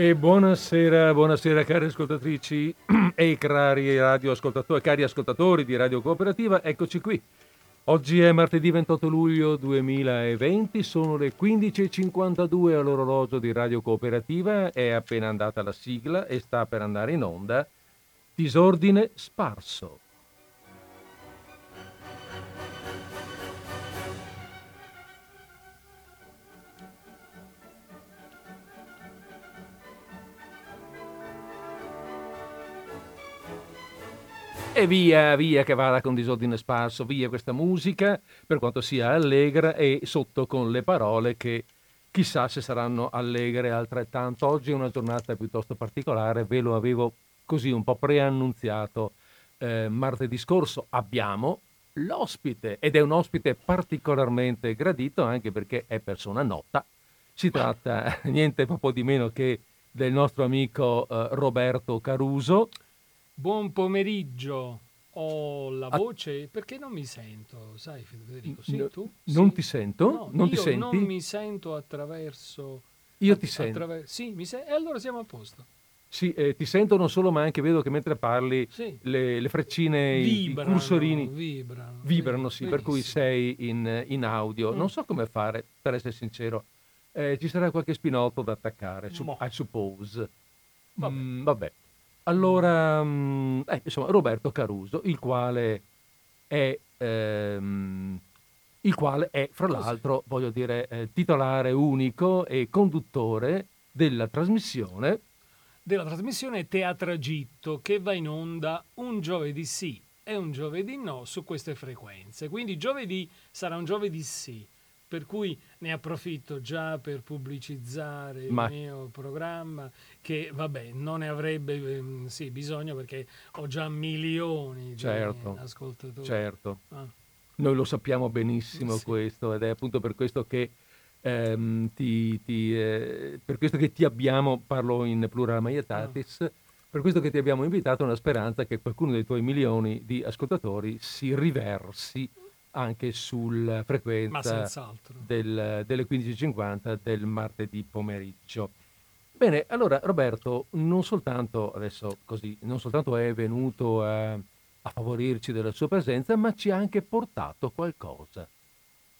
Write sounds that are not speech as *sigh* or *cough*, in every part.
E buonasera, buonasera cari ascoltatrici *clears throat* e cari radioascoltatori, cari ascoltatori di Radio Cooperativa, eccoci qui. Oggi è martedì 28 luglio 2020, sono le 15.52 all'orologio di Radio Cooperativa, è appena andata la sigla e sta per andare in onda. Disordine sparso. E via, via che vada con disordine sparso, via questa musica, per quanto sia allegra e sotto con le parole che chissà se saranno allegre altrettanto. Oggi è una giornata piuttosto particolare, ve lo avevo così un po' preannunziato eh, martedì scorso. Abbiamo l'ospite ed è un ospite particolarmente gradito anche perché è persona nota. Si tratta *laughs* niente po' di meno che del nostro amico eh, Roberto Caruso. Buon pomeriggio. Ho la voce perché non mi sento, sai Federico? Sì, no, tu? Non sì. ti sento? No, non ti io senti? non mi sento attraverso. Io ti sento. attraver- sì, mi se- e allora siamo a posto. Sì, eh, ti sento non solo, ma anche vedo che mentre parli Sì. le, le freccine, i- i Vibrano, cursorini vibrano. vibrano, sì, per cui sei in, in audio. Mm. Non so come fare, per essere sincero. Eh, ci sarà qualche spinotto da attaccare, su-. I suppose. Vabbè. Mm, vabbè. Allora, mm, eh, insomma, Roberto Caruso, il quale è, ehm, il quale è fra l'altro, voglio dire, eh, titolare unico e conduttore della trasmissione Della trasmissione Teatragitto che va in onda un giovedì sì e un giovedì no su queste frequenze. Quindi giovedì sarà un giovedì sì. Per cui ne approfitto già per pubblicizzare il Ma- mio programma, che vabbè non ne avrebbe ehm, sì, bisogno perché ho già milioni di Certo, ascoltatori. Certo, Ah. noi lo sappiamo benissimo Sì. questo ed è appunto per questo che ehm, ti, ti, eh, per questo che ti abbiamo, parlo in plurale maiestatis, per questo che ti abbiamo invitato una speranza che qualcuno dei tuoi milioni di ascoltatori si riversi anche sulla frequenza del- delle 15.50 del martedì pomeriggio. Bene, allora Roberto, non soltanto adesso così, non soltanto è venuto a, a favorirci della sua presenza, ma ci ha anche portato qualcosa.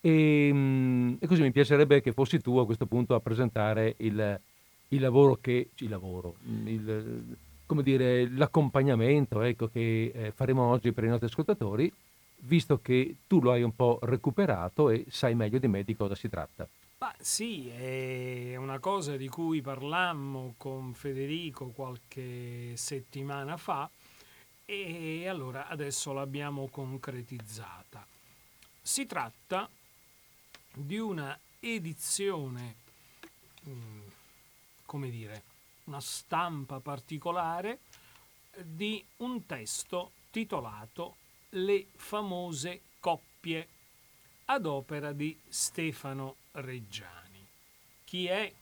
E, mm, e così mi piacerebbe che fossi tu a questo punto a presentare il, il lavoro che, il lavoro, il, come dire, l'accompagnamento ecco, che eh, faremo oggi per i nostri ascoltatori, visto che tu lo hai un po' recuperato e sai meglio di me di cosa si tratta. Ma sì, è una cosa di cui parlammo con Federico qualche settimana fa e allora adesso l'abbiamo concretizzata. Si tratta di una edizione, mm, come dire, una stampa particolare di un testo titolato Le famose coppie ad opera di Stefano Reggiani. Chi è,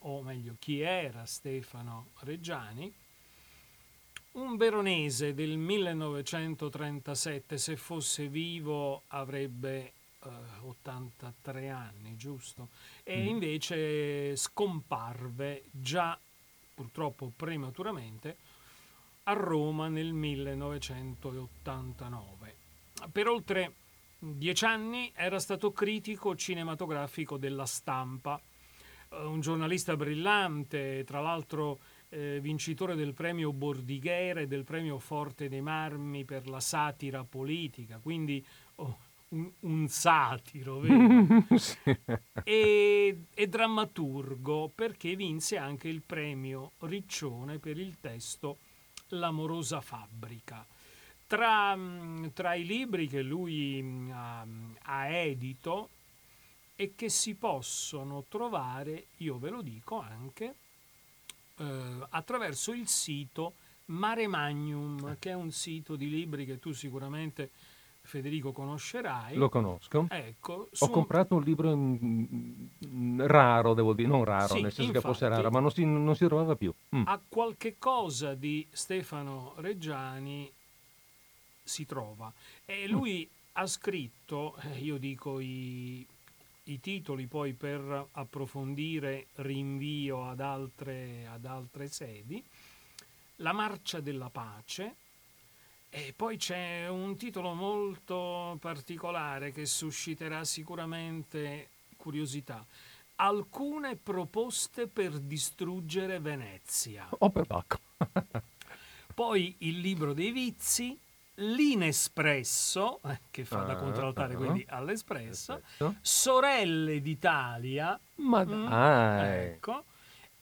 o meglio, chi era Stefano Reggiani? Un veronese del 1937, se fosse vivo avrebbe eh, 83 anni, giusto? E Mm. invece scomparve già, purtroppo prematuramente, a Roma nel 1989. Per oltre dieci anni era stato critico cinematografico della stampa, eh, un giornalista brillante, tra l'altro eh, vincitore del premio Bordighera e del premio Forte dei Marmi per la satira politica, quindi oh, un, un satiro, *laughs* e, e drammaturgo perché vinse anche il premio Riccione per il testo L'amorosa fabbrica. Tra, mm, tra i libri che lui mm, ha, ha edito e che si possono trovare, io ve lo dico anche, eh, attraverso il sito Mare Magnum, che è un sito di libri che tu sicuramente, Federico, conoscerai. Lo conosco. Ecco, Ho comprato un libro mm, mm, raro, devo dire, non raro, Sì, nel senso che fosse infatti. raro, ma non si, non si trovava più. Mm. a qualche cosa di Stefano Reggiani si trova. E lui ha scritto, eh, io dico, i, i titoli poi per approfondire rinvio ad altre, ad altre sedi, La marcia della pace, e poi c'è un titolo molto particolare che susciterà sicuramente curiosità. Alcune proposte per distruggere Venezia. O per Bacco. *laughs* poi il libro dei vizi, l'Inespresso, eh, che fa da ah, contraltare uh, quindi all'Espresso, Espresso. Sorelle d'Italia, ma mm, dai. ecco,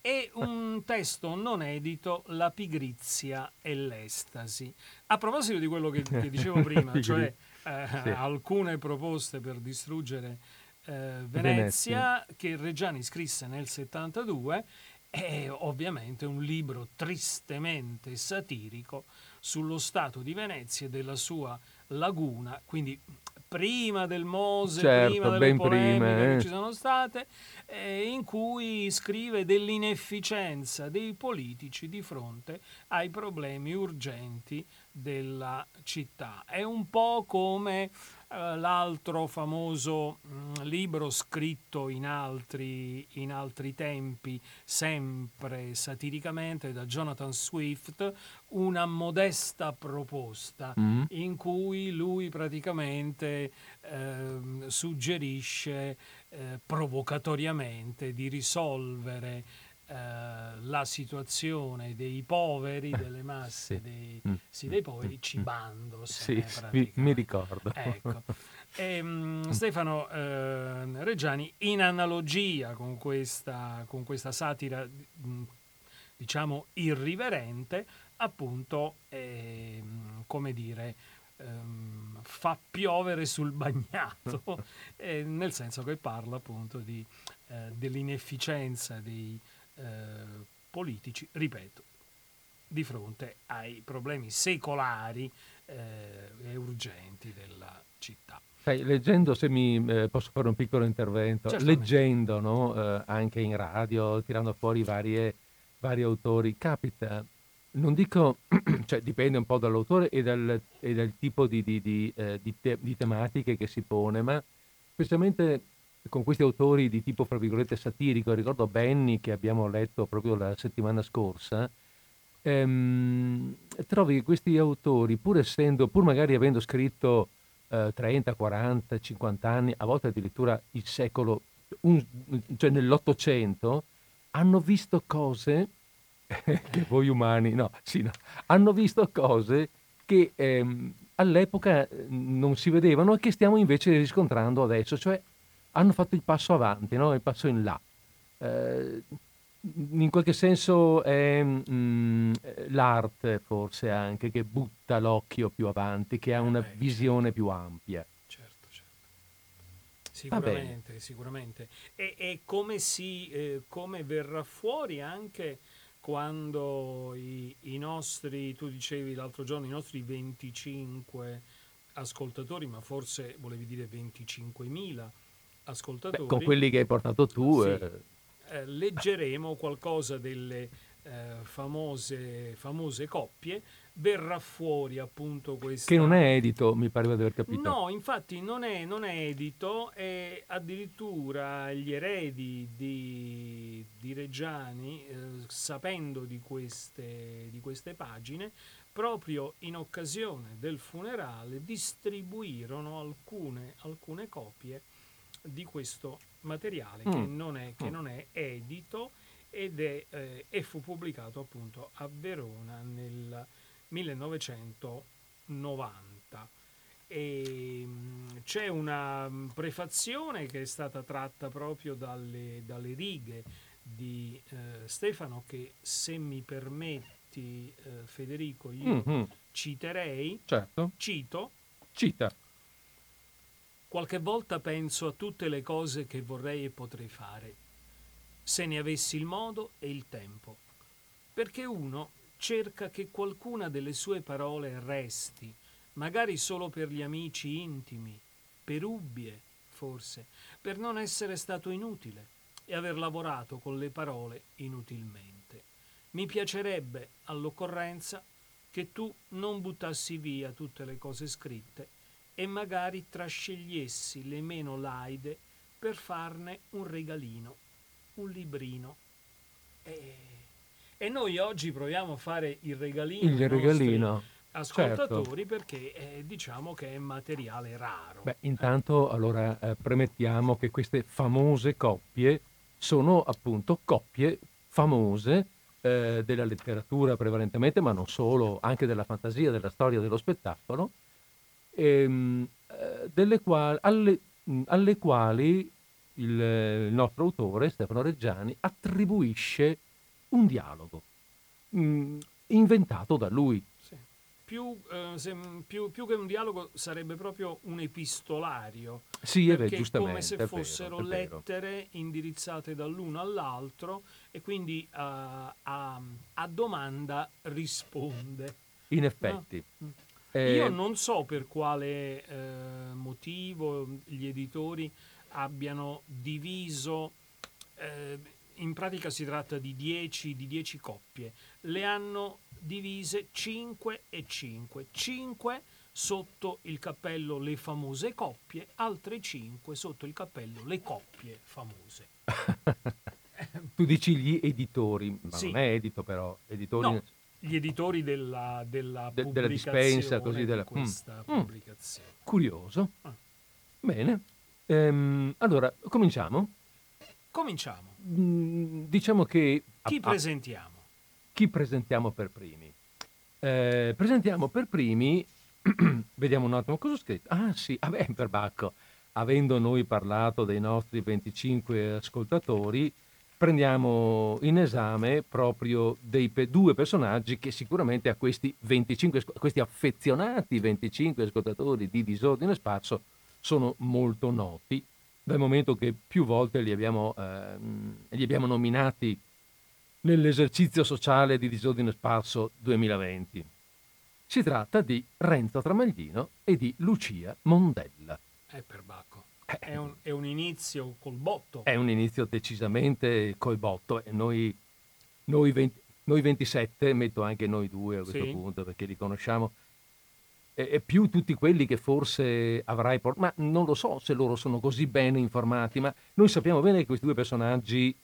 e un testo non edito, La pigrizia e l'estasi. A proposito di quello che, che dicevo *laughs* prima, cioè eh, sì. alcune proposte per distruggere eh, Venezia, Venezia, che Reggiani scrisse nel 72, è ovviamente un libro tristemente satirico sullo stato di Venezia e della sua laguna, quindi prima del Mose, certo, prima delle polemiche prima, eh. che ci sono state, eh, in cui scrive dell'inefficienza dei politici di fronte ai problemi urgenti della città. È un po' come l'altro famoso mm, libro scritto in altri, in altri tempi, sempre satiricamente, da Jonathan Swift, una modesta proposta mm. in cui lui praticamente eh, suggerisce eh, provocatoriamente di risolvere eh, la situazione dei poveri, delle masse sì. Dei, mm. sì, dei poveri, cibando. Sì, mi, ricordo. Ecco. E, um, Stefano eh, Reggiani, in analogia con questa, con questa satira, mm, diciamo, irriverente, appunto, eh, come dire, ehm, fa piovere sul *laughs* bagnato, *laughs* eh, nel senso che parla appunto di, eh, dell'inefficienza dei, eh, politici, ripeto, di fronte ai problemi secolari eh, e urgenti della città. Sai, leggendo, se mi eh, posso fare un piccolo intervento, Certamente. leggendo no, eh, anche in radio, tirando fuori varie, vari autori, capita, non dico, *clears throat* cioè dipende un po' dall'autore e dal, e dal tipo di, di, di, eh, te, di, tematiche che si pone, ma specialmente con questi autori di tipo, fra virgolette, satirico, ricordo Benny che abbiamo letto proprio la settimana scorsa, ehm, trovi che questi autori, pur essendo, pur magari avendo scritto eh, 30, 40, 50 anni, a volte addirittura il secolo, un, cioè nell'Ottocento, hanno visto cose *laughs* che voi umani, no, sì, no, hanno visto cose che ehm, all'epoca non si vedevano e che stiamo invece riscontrando adesso, cioè hanno fatto il passo avanti, no? il passo in là. Eh, in qualche senso è mh, mm, l'arte forse anche che butta l'occhio più avanti, che ha una eh, visione certo. più ampia. Certo, certo. Sicuramente, sicuramente. E, e come, si, eh, come verrà fuori anche quando i, i, nostri, tu dicevi l'altro giorno, i nostri 25 ascoltatori, ma forse volevi dire 25.000 ascoltatori. Beh, con quelli che hai portato tu. Sì, eh. Eh, leggeremo qualcosa delle eh, famose, famose coppie verrà fuori appunto questo. Che non è edito, mi pare di aver capito. No, infatti non è, non è edito e addirittura gli eredi di, di Reggiani, eh, sapendo di queste, di queste pagine, proprio in occasione del funerale distribuirono alcune, alcune copie di questo materiale mm. che, non è, che mm. non è edito ed è, eh, e fu pubblicato appunto a Verona nel 1990. E, mm, c'è una prefazione che è stata tratta proprio dalle, dalle righe di eh, Stefano che se mi permetti eh, Federico io mm-hmm. citerei, certo. cito, Cita. Qualche volta penso a tutte le cose che vorrei e potrei fare, se ne avessi il modo e il tempo, perché uno cerca che qualcuna delle sue parole resti, magari solo per gli amici intimi, per ubbie, forse, per non essere stato inutile e aver lavorato con le parole inutilmente. Mi piacerebbe, all'occorrenza, che tu non buttassi via tutte le cose scritte e magari trascegliessi le meno laide per farne un regalino, un librino. E, e noi oggi proviamo a fare il regalino. Il regalino. Ascoltatori certo. perché eh, diciamo che è materiale raro. Beh, intanto allora eh, premettiamo che queste famose coppie sono appunto coppie famose eh, della letteratura prevalentemente, ma non solo, anche della fantasia, della storia, dello spettacolo, ehm, eh, quali, alle, alle, quali il, il, nostro autore, Stefano Reggiani, attribuisce un dialogo mh, mm, inventato da lui. Più, eh, se, più, più, che un dialogo sarebbe proprio un epistolario. Sì, è vero, giustamente. come se fossero vero, lettere indirizzate dall'uno all'altro e quindi uh, a, a, domanda risponde. In effetti. No? Eh... Io non so per quale eh, motivo gli editori abbiano diviso, eh, in pratica si tratta di 10 di coppie, le hanno divise 5 e 5. 5 sotto il cappello le famose coppie, altre 5 sotto il cappello le coppie famose. *laughs* tu dici gli editori, ma sì. non è edito però, editori... No gli editori della, della, De, della dispensa, così della questa mm. pubblicazione. Curioso. Ah. Bene. Ehm, allora, cominciamo? Cominciamo. Mm, diciamo che... Chi ah, presentiamo? Chi presentiamo per primi? Eh, presentiamo per primi... *clears throat* vediamo un attimo cosa ho scritto. Ah sì, vabbè, per Bacco. Avendo noi parlato dei nostri 25 ascoltatori, prendiamo in esame proprio dei due personaggi che sicuramente a questi 25, questi affezionati 25 ascoltatori di Disordine Spazio sono molto noti, dal momento che più volte li abbiamo, eh, li abbiamo nominati nell'esercizio sociale di Disordine Sparso 2020. Si tratta di Renzo Tramaglino e di Lucia Mondella. È per Bacco. *laughs* È un, è un, inizio col botto. È un inizio decisamente col botto e noi, noi, 20, noi 27, metto anche noi due a questo sì. punto perché li conosciamo, e, e, più tutti quelli che forse avrai portato, ma non lo so se loro sono così bene informati, ma noi sappiamo bene che questi due personaggi,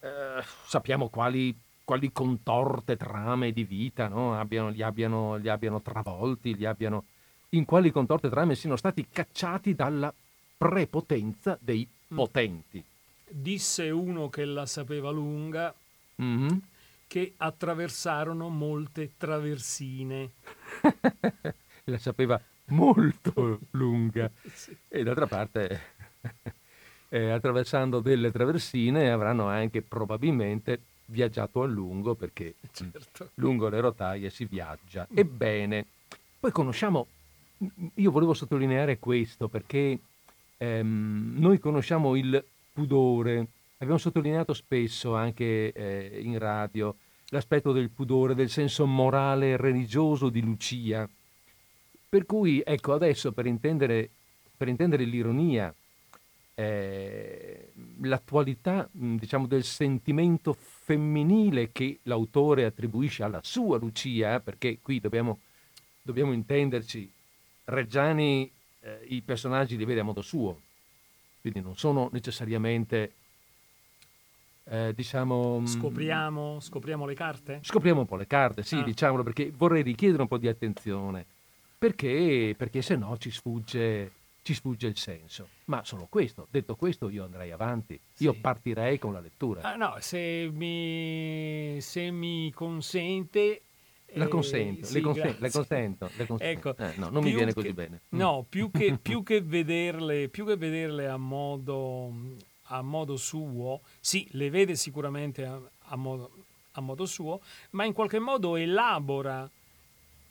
eh, sappiamo quali, quali, contorte trame di vita no? abbiano, li, abbiano, li abbiano travolti, li abbiano, in quali contorte trame siano stati cacciati dalla prepotenza dei mm. potenti. Disse uno che la sapeva lunga mm-hmm. che attraversarono molte traversine. *laughs* la sapeva molto lunga. sì. E d'altra parte, *laughs* eh, attraversando delle traversine, avranno anche probabilmente viaggiato a lungo perché certo. lungo le rotaie si viaggia. Mm. Ebbene, poi conosciamo, io volevo sottolineare questo perché ehm, noi conosciamo il pudore, abbiamo sottolineato spesso anche eh, in radio l'aspetto del pudore, del senso morale e religioso di Lucia. Per cui, ecco, adesso per intendere, per intendere l'ironia, eh, l'attualità, diciamo, del sentimento femminile che l'autore attribuisce alla sua Lucia, perché qui dobbiamo, dobbiamo intenderci, Reggiani eh, i personaggi li vede a modo suo, quindi non sono necessariamente, eh, diciamo... Mm, scopriamo, scopriamo, le carte? Scopriamo un po' le carte, sì, ah. diciamolo, perché vorrei richiedere un po' di attenzione, perché, perché se no ci sfugge, ci sfugge il senso. Ma solo questo, detto questo io andrei avanti, sì. io partirei con la lettura. Ah, no, se mi, se mi consente la consento, sì, le, consen- le, consento, le consento. Ecco, eh, no, non mi viene così bene. Mm. No, più che, *laughs* più che, vederle, più che vederle a modo, a modo suo, sì, le vede sicuramente a, a, modo, a modo, suo, ma in qualche modo elabora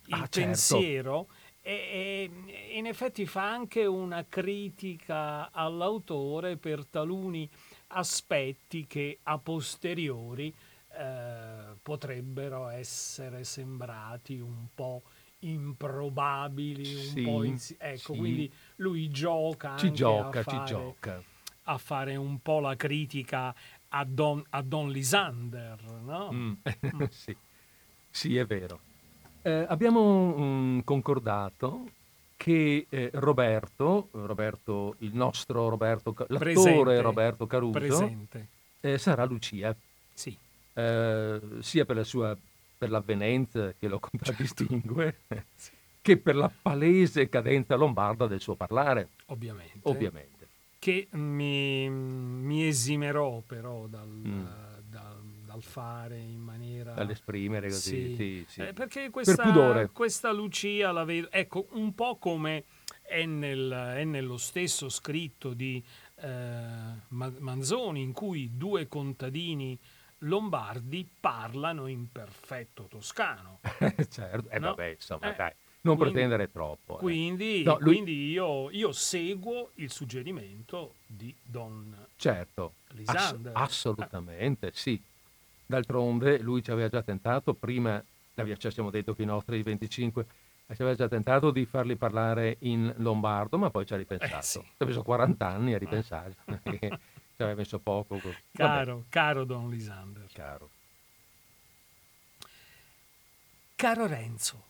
il ah, certo. pensiero certo. e, e in effetti fa anche una critica all'autore per taluni aspetti che a posteriori eh, potrebbero essere sembrati un po' improbabili, un sì, po' insi- ecco, sì. quindi lui gioca ci gioca, fare, ci gioca a fare un po' la critica a Don, a Don Lisander, no? Mm. *laughs* mm. sì. sì, è vero. Eh, abbiamo um, concordato che eh, Roberto, Roberto, il nostro Roberto, l'attore Presente. Roberto Caruso, Presente. eh, sarà Lucia, Sì. Eh, sia per la sua per l'avvenenza che lo *laughs* contraddistingue, Sì. *laughs* che per la palese cadenza lombarda del suo parlare, Ovviamente. ovviamente. Che mi, mi esimerò però dal, Mm. dal- dal fare in maniera... Dall'esprimere così, sì, sì. Eh, perché questa, pudore. questa Lucia la vedo, ecco, un po' come è, nel- è nello stesso scritto di eh, Ma- Manzoni, in cui due contadini lombardi parlano in perfetto toscano. *laughs* certo, eh, No? vabbè, insomma, Eh, dai, non quindi- pretendere troppo. eh. Quindi, No, lui- quindi io, io seguo il suggerimento di Don Certo, ass- Lisander. assolutamente, sì. D'altronde lui ci aveva già tentato, prima, l'aveva- ci siamo detto che i nostri 25, ci aveva già tentato di farli parlare in lombardo, ma poi ci ha ripensato. Eh, sì. Ci ha messo 40 anni a ripensare, *laughs* ci aveva messo poco. Vabbè, Caro, caro Don Lisander. caro. Caro Renzo,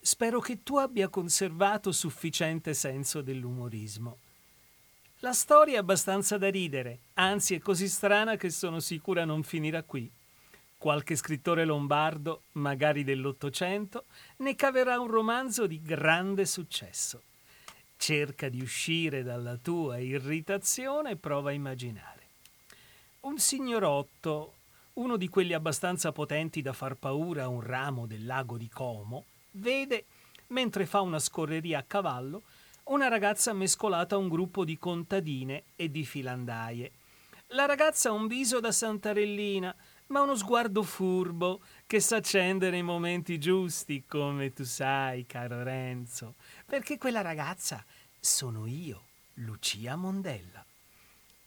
spero che tu abbia conservato sufficiente senso dell'umorismo. La storia è abbastanza da ridere, anzi è così strana che sono sicura non finirà qui. Qualche scrittore lombardo, magari dell'Ottocento, ne caverà un romanzo di grande successo. Cerca di uscire dalla tua irritazione e prova a immaginare. Un signorotto, uno di quelli abbastanza potenti da far paura a un ramo del lago di Como, vede, mentre fa una scorreria a cavallo, una ragazza mescolata a un gruppo di contadine e di filandaie. La ragazza ha un viso da santarellina, ma uno sguardo furbo che s'accende nei momenti giusti, come tu sai, caro Renzo, perché quella ragazza sono io, Lucia Mondella.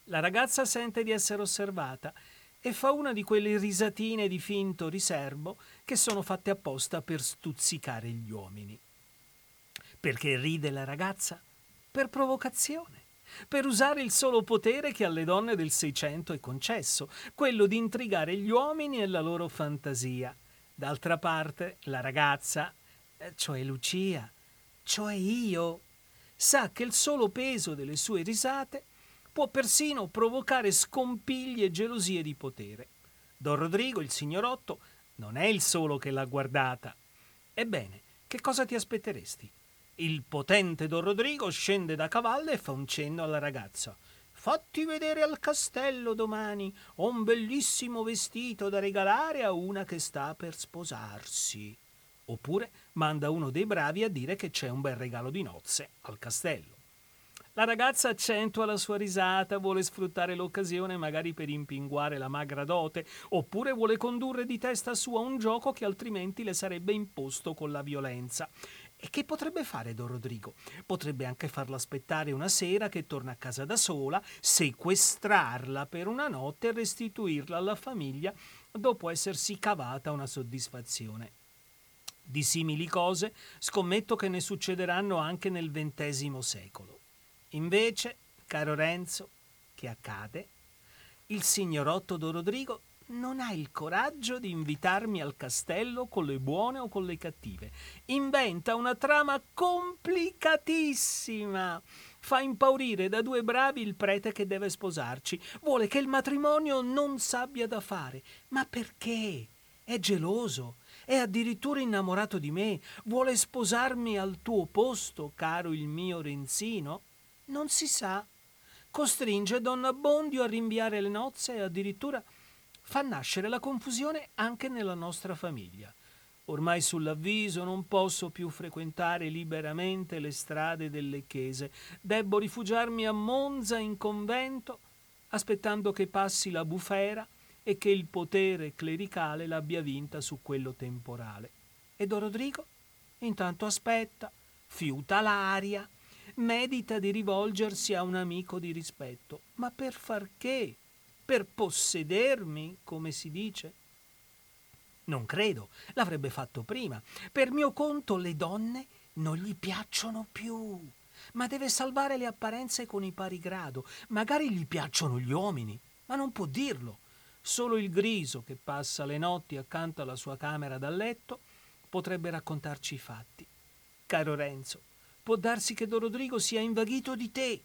La ragazza sente di essere osservata e fa una di quelle risatine di finto riservo che sono fatte apposta per stuzzicare gli uomini. Perché ride la ragazza? Per provocazione, per usare il solo potere che alle donne del Seicento è concesso, quello di intrigare gli uomini e la loro fantasia. D'altra parte, la ragazza, eh, cioè Lucia, cioè io, sa che il solo peso delle sue risate può persino provocare scompigli e gelosie di potere. Don Rodrigo, il signorotto, non è il solo che l'ha guardata. Ebbene, che cosa ti aspetteresti? Il potente Don Rodrigo scende da cavallo e fa un cenno alla ragazza. Fatti vedere al castello domani. Ho un bellissimo vestito da regalare a una che sta per sposarsi. Oppure manda uno dei bravi a dire che c'è un bel regalo di nozze al castello. La ragazza accentua la sua risata, vuole sfruttare l'occasione magari per impinguare la magra dote, oppure vuole condurre di testa sua un gioco che altrimenti le sarebbe imposto con la violenza. E che potrebbe fare Don Rodrigo? Potrebbe anche farla aspettare una sera che torna a casa da sola, sequestrarla per una notte e restituirla alla famiglia dopo essersi cavata una soddisfazione. Di simili cose scommetto che ne succederanno anche nel XX secolo. Invece, caro Renzo, che accade? Il signorotto Don Rodrigo non ha il coraggio di invitarmi al castello con le buone o con le cattive. Inventa una trama complicatissima. Fa impaurire da due bravi il prete che deve sposarci. Vuole che il matrimonio non s'abbia da fare. Ma perché? È geloso. È addirittura innamorato di me. Vuole sposarmi al tuo posto, caro il mio Renzino? Non si sa. Costringe donna Bondio a rinviare le nozze e addirittura fa nascere la confusione anche nella nostra famiglia. Ormai sull'avviso non posso più frequentare liberamente le strade delle chiese. Debbo rifugiarmi a Monza in convento, aspettando che passi la bufera e che il potere clericale l'abbia vinta su quello temporale. E Don Rodrigo? Intanto aspetta, fiuta l'aria, medita di rivolgersi a un amico di rispetto. Ma per far che? Per possedermi, come si dice? Non credo, l'avrebbe fatto prima. Per mio conto le donne non gli piacciono più. Ma deve salvare le apparenze con i pari grado. Magari gli piacciono gli uomini, ma non può dirlo. Solo il griso che passa le notti accanto alla sua camera da letto potrebbe raccontarci i fatti. Caro Renzo, Può darsi che Don Rodrigo sia invaghito di te.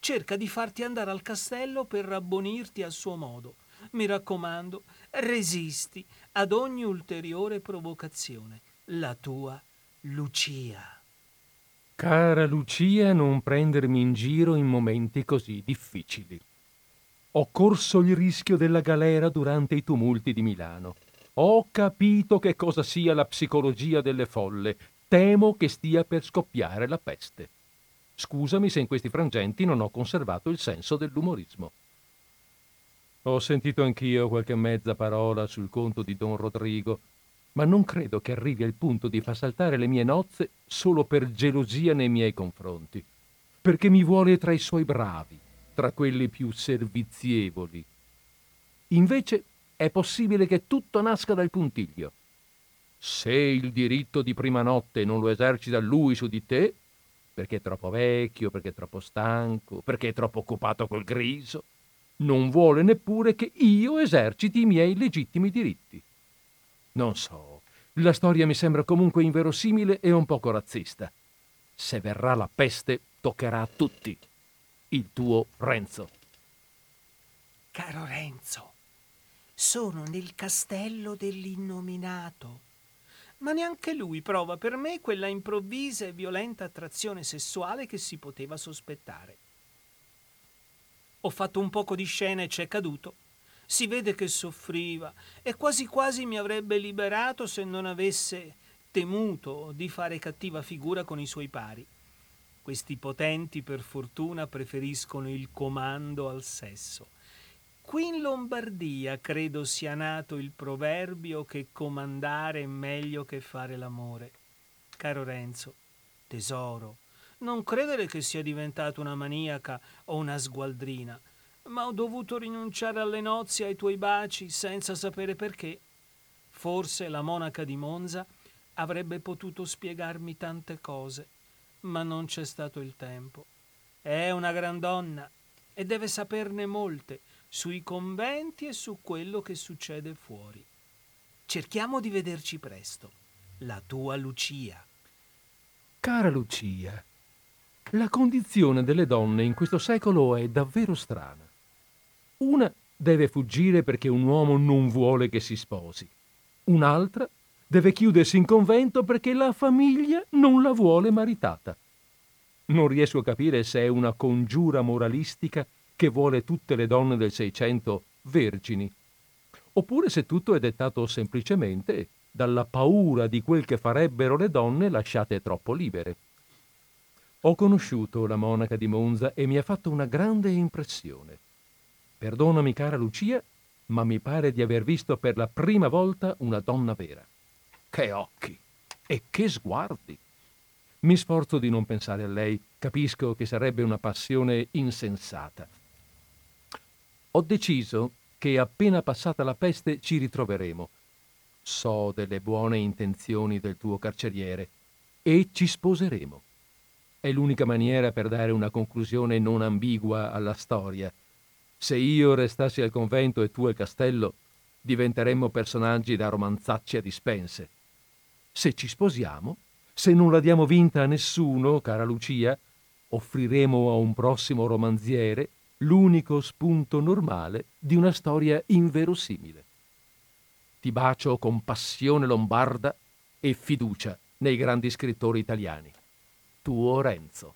Cerca di farti andare al castello per rabbonirti a suo modo. Mi raccomando, resisti ad ogni ulteriore provocazione. La tua Lucia. Cara Lucia, non prendermi in giro in momenti così difficili. Ho corso il rischio della galera durante i tumulti di Milano. Ho capito che cosa sia la psicologia delle folle. Temo che stia per scoppiare la peste. Scusami se in questi frangenti non ho conservato il senso dell'umorismo. Ho sentito anch'io qualche mezza parola sul conto di Don Rodrigo, ma non credo che arrivi al punto di far saltare le mie nozze solo per gelosia nei miei confronti, perché mi vuole tra i suoi bravi, tra quelli più servizievoli. Invece è possibile che tutto nasca dal puntiglio. Se il diritto di prima notte non lo esercita lui su di te, perché è troppo vecchio, perché è troppo stanco, perché è troppo occupato col griso, non vuole neppure che io eserciti i miei legittimi diritti. Non so, la storia mi sembra comunque inverosimile e un poco razzista. Se verrà la peste, toccherà a tutti. Il tuo Renzo. Caro Renzo, sono nel castello dell'innominato. Ma neanche lui prova per me quella improvvisa e violenta attrazione sessuale che si poteva sospettare. Ho fatto un poco di scena e c'è caduto, si vede che soffriva e quasi quasi mi avrebbe liberato se non avesse temuto di fare cattiva figura con i suoi pari. Questi potenti, per fortuna, preferiscono il comando al sesso. Qui in Lombardia credo sia nato il proverbio che comandare è meglio che fare l'amore. Caro Renzo, tesoro, non credere che sia diventata una maniaca o una sgualdrina ma ho dovuto rinunciare alle nozze e ai tuoi baci senza sapere perché. Forse la monaca di Monza avrebbe potuto spiegarmi tante cose, ma non c'è stato il tempo. È una gran donna e deve saperne molte sui conventi e su quello che succede fuori. Cerchiamo di vederci presto. La tua Lucia. Cara Lucia, la condizione delle donne in questo secolo è davvero strana. Una deve fuggire perché un uomo non vuole che si sposi. Un'altra deve chiudersi in convento perché la famiglia non la vuole maritata. Non riesco a capire se è una congiura moralistica che vuole tutte le donne del Seicento vergini, oppure se tutto è dettato semplicemente dalla paura di quel che farebbero le donne lasciate troppo libere. Ho conosciuto la monaca di Monza e mi ha fatto una grande impressione. Perdonami, cara Lucia, ma mi pare di aver visto per la prima volta una donna vera. Che occhi e che sguardi! Mi sforzo di non pensare a lei, capisco che sarebbe una passione insensata. Ho deciso che appena passata la peste ci ritroveremo. So delle buone intenzioni del tuo carceriere e ci sposeremo. È l'unica maniera per dare una conclusione non ambigua alla storia se io restassi al convento e tu al castello, diventeremmo personaggi da romanzacci a dispense. Se ci sposiamo, se non la diamo vinta a nessuno, cara Lucia, offriremo a un prossimo romanziere l'unico spunto normale di una storia inverosimile. Ti bacio con passione lombarda e fiducia nei grandi scrittori italiani. Tuo Renzo.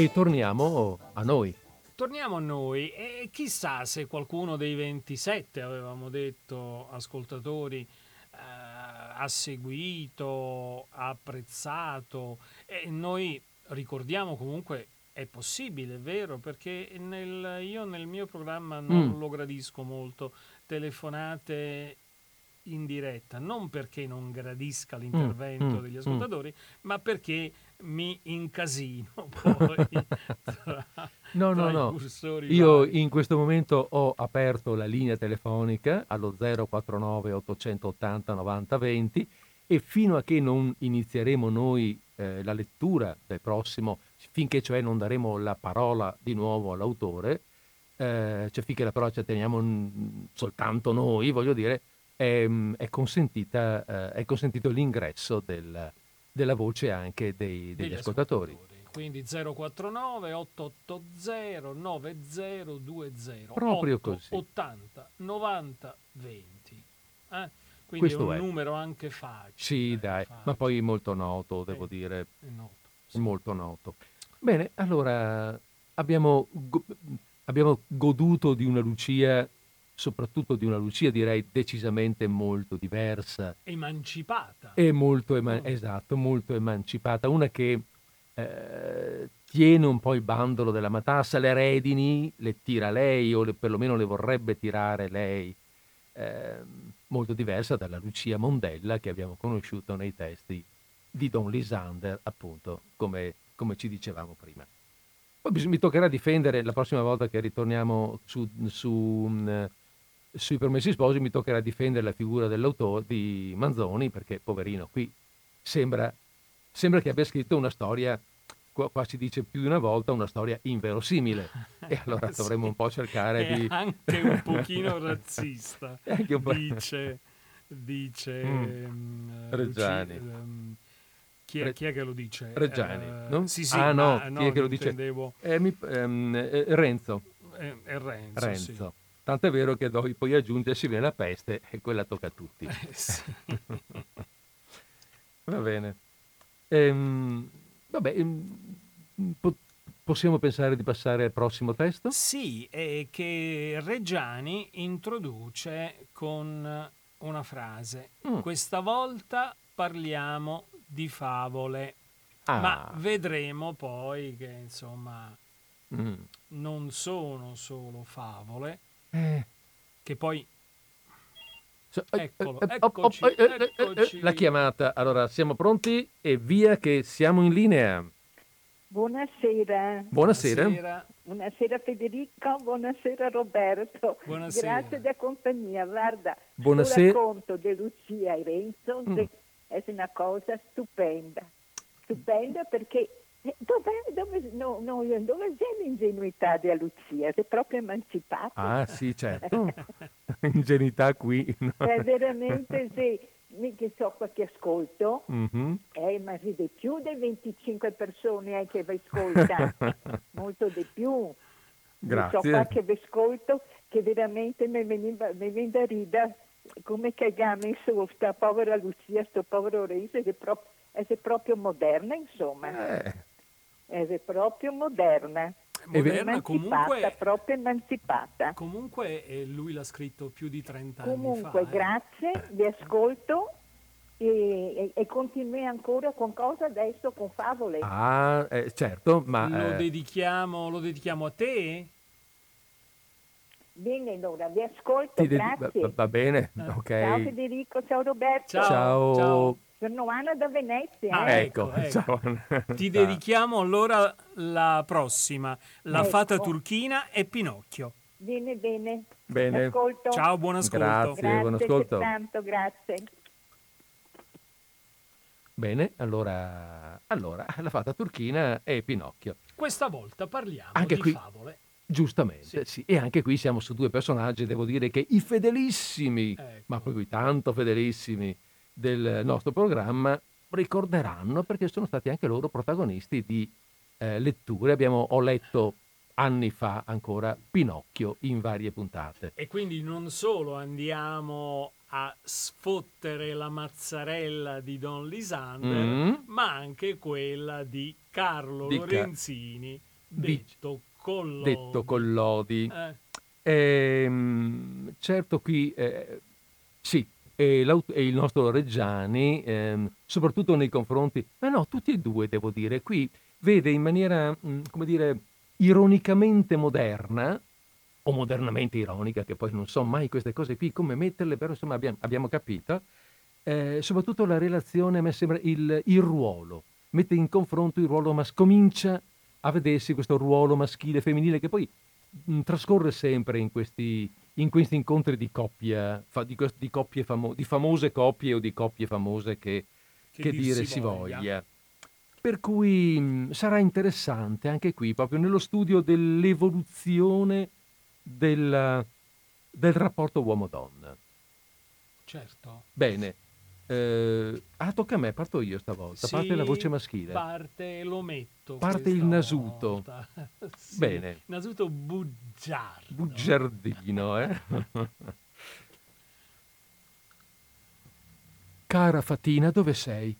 E torniamo a noi. Torniamo a noi e chissà se qualcuno dei 27, avevamo detto, ascoltatori, eh, ha seguito, ha apprezzato e noi ricordiamo comunque è possibile, è vero, perché nel, io nel mio programma non mm. lo gradisco molto, telefonate in diretta, non perché non gradisca mm, l'intervento mm, degli ascoltatori, mm. ma perché mi incasino *laughs* poi tra, no, no, no. Io vari. in questo momento ho aperto la linea telefonica allo 049 880 90 20 e fino a che non inizieremo noi eh, la lettura del prossimo, finché cioè non daremo la parola di nuovo all'autore, eh, cioè finché la parola ce la teniamo soltanto noi, voglio dire, è, è, consentita, eh, è consentito l'ingresso del, della voce anche dei, degli, degli ascoltatori. ascoltatori. Quindi 049 880 9020 Proprio 8, così. 80 90 20. Eh? Quindi Questo è un è. numero anche facile. Sì, dai, facile. ma poi molto noto, devo eh, dire. Noto. Sì. Molto noto. Bene, allora abbiamo, go- abbiamo goduto di una Lucia soprattutto di una Lucia direi decisamente molto diversa. Emancipata. E molto, ema- esatto, molto emancipata. Una che eh, tiene un po' il bandolo della matassa, le redini le tira lei o le, perlomeno le vorrebbe tirare lei. Eh, molto diversa dalla Lucia Mondella che abbiamo conosciuto nei testi di Don Lisander, appunto, come, come ci dicevamo prima. Poi mi toccherà difendere la prossima volta che ritorniamo su, su mm, sui Promessi Sposi mi toccherà difendere la figura dell'autore di Manzoni perché poverino qui sembra, sembra che abbia scritto una storia qua, qua, si dice più di una volta una storia inverosimile e allora *laughs* sì, dovremmo un po' cercare di anche un *laughs* pochino razzista un po'... dice dice mm. um, Reggiani Luci, um, chi, è, chi, è, che lo dice? Reggiani uh, no? Sì, sì, ah no, no chi è che lo dice? Eh, mi, um, eh, Renzo è Renzo, Renzo. Tant'è vero che poi, poi aggiungersi viene la peste e quella tocca a tutti. Eh, sì. *laughs* Va bene. Ehm, vabbè, ehm, po- possiamo pensare di passare al prossimo testo? Sì, è che Reggiani introduce con una frase. Mm. Questa volta parliamo di favole, ah. ma vedremo poi che insomma mm. non sono solo favole, eh. Che poi... Eccolo, eccoci, eccoci. La chiamata. Allora, siamo pronti e via che siamo in linea. Buonasera. Buonasera. Buonasera, buonasera Federico, buonasera Roberto. Buonasera. Grazie della compagnia. Guarda, buonasera. il racconto di Lucia e Renzo mm. è una cosa stupenda. Stupenda perché dove, dove, no, no, dove c'è l'ingenuità di Lucia? Sei proprio emancipata. Ah sì, certo. *laughs* Ingenuità qui. No. È veramente sì. Che so qualche ascolto, mm-hmm. eh, ma di più di 25 persone eh, che vi ascolta, *laughs* molto di più. Grazie. So qualche vi ascolto che veramente mi veniva, mi viene da ridere come che ha messo questa povera Lucia, sto povero Reise, è proprio, è proprio moderna insomma. Eh è proprio moderna. Moderna comunque proprio emancipata. Comunque eh, lui l'ha scritto più di 30 comunque, anni fa. Comunque, grazie, eh. vi ascolto e, e, e, continui ancora con cosa adesso? Con favole. Ah, eh, certo, ma... Lo, eh... dedichiamo, lo dedichiamo a te? Bene, allora vi ascolto, Ti grazie. Va, va bene, eh. ok. Ciao Federico, ciao Roberto. Ciao. Ciao. ciao. Sono Anna da Venezia. Ah, eh. ecco, ecco. Ti dedichiamo allora la prossima, La ecco. fata turchina e Pinocchio. Bene, bene. Bene. Ascolto. Ciao, buon ascolto. Grazie, grazie buon ascolto. tanto, grazie. Bene, allora, allora, la fata turchina e Pinocchio. questa volta parliamo Anche di qui- favole. Giustamente, Sì. sì. E anche qui siamo su due personaggi, devo dire che i fedelissimi, Ecco. ma proprio i tanto fedelissimi del nostro programma, ricorderanno perché sono stati anche loro protagonisti di eh, letture. Abbiamo, ho letto anni fa ancora Pinocchio in varie puntate. E quindi non solo andiamo a sfottere la mazzarella di Don Lisander, Mm. ma anche quella di Carlo Di Lorenzini, di- detto Collodi. Detto Collodi. Eh, Ehm, certo qui, eh, sì, e, e il nostro Reggiani, ehm, soprattutto nei confronti, ma no, tutti e due devo dire, qui vede in maniera, mm, come dire, ironicamente moderna, o modernamente ironica, che poi non so mai queste cose qui come metterle, però insomma abbiamo, abbiamo capito, eh, soprattutto la relazione, a me sembra il, il ruolo, mette in confronto il ruolo maschile, comincia a vedersi questo ruolo maschile e femminile che poi mh, trascorre sempre in questi, in questi incontri di coppia, di, di coppie famo- di famose coppie o di coppie famose che, Che che dir dire si si voglia. voglia. Per cui mh, sarà interessante anche qui, proprio nello studio dell'evoluzione del, del rapporto uomo-donna. certo. Bene, eh, ah, tocca a me, parto io stavolta, Sì, parte la voce maschile. Parte l'ometto. Parte il nasuto. *laughs* Sì, Bene. Nasuto bugiardo. Bugiardino, eh? *laughs* Cara Fatina, dove sei?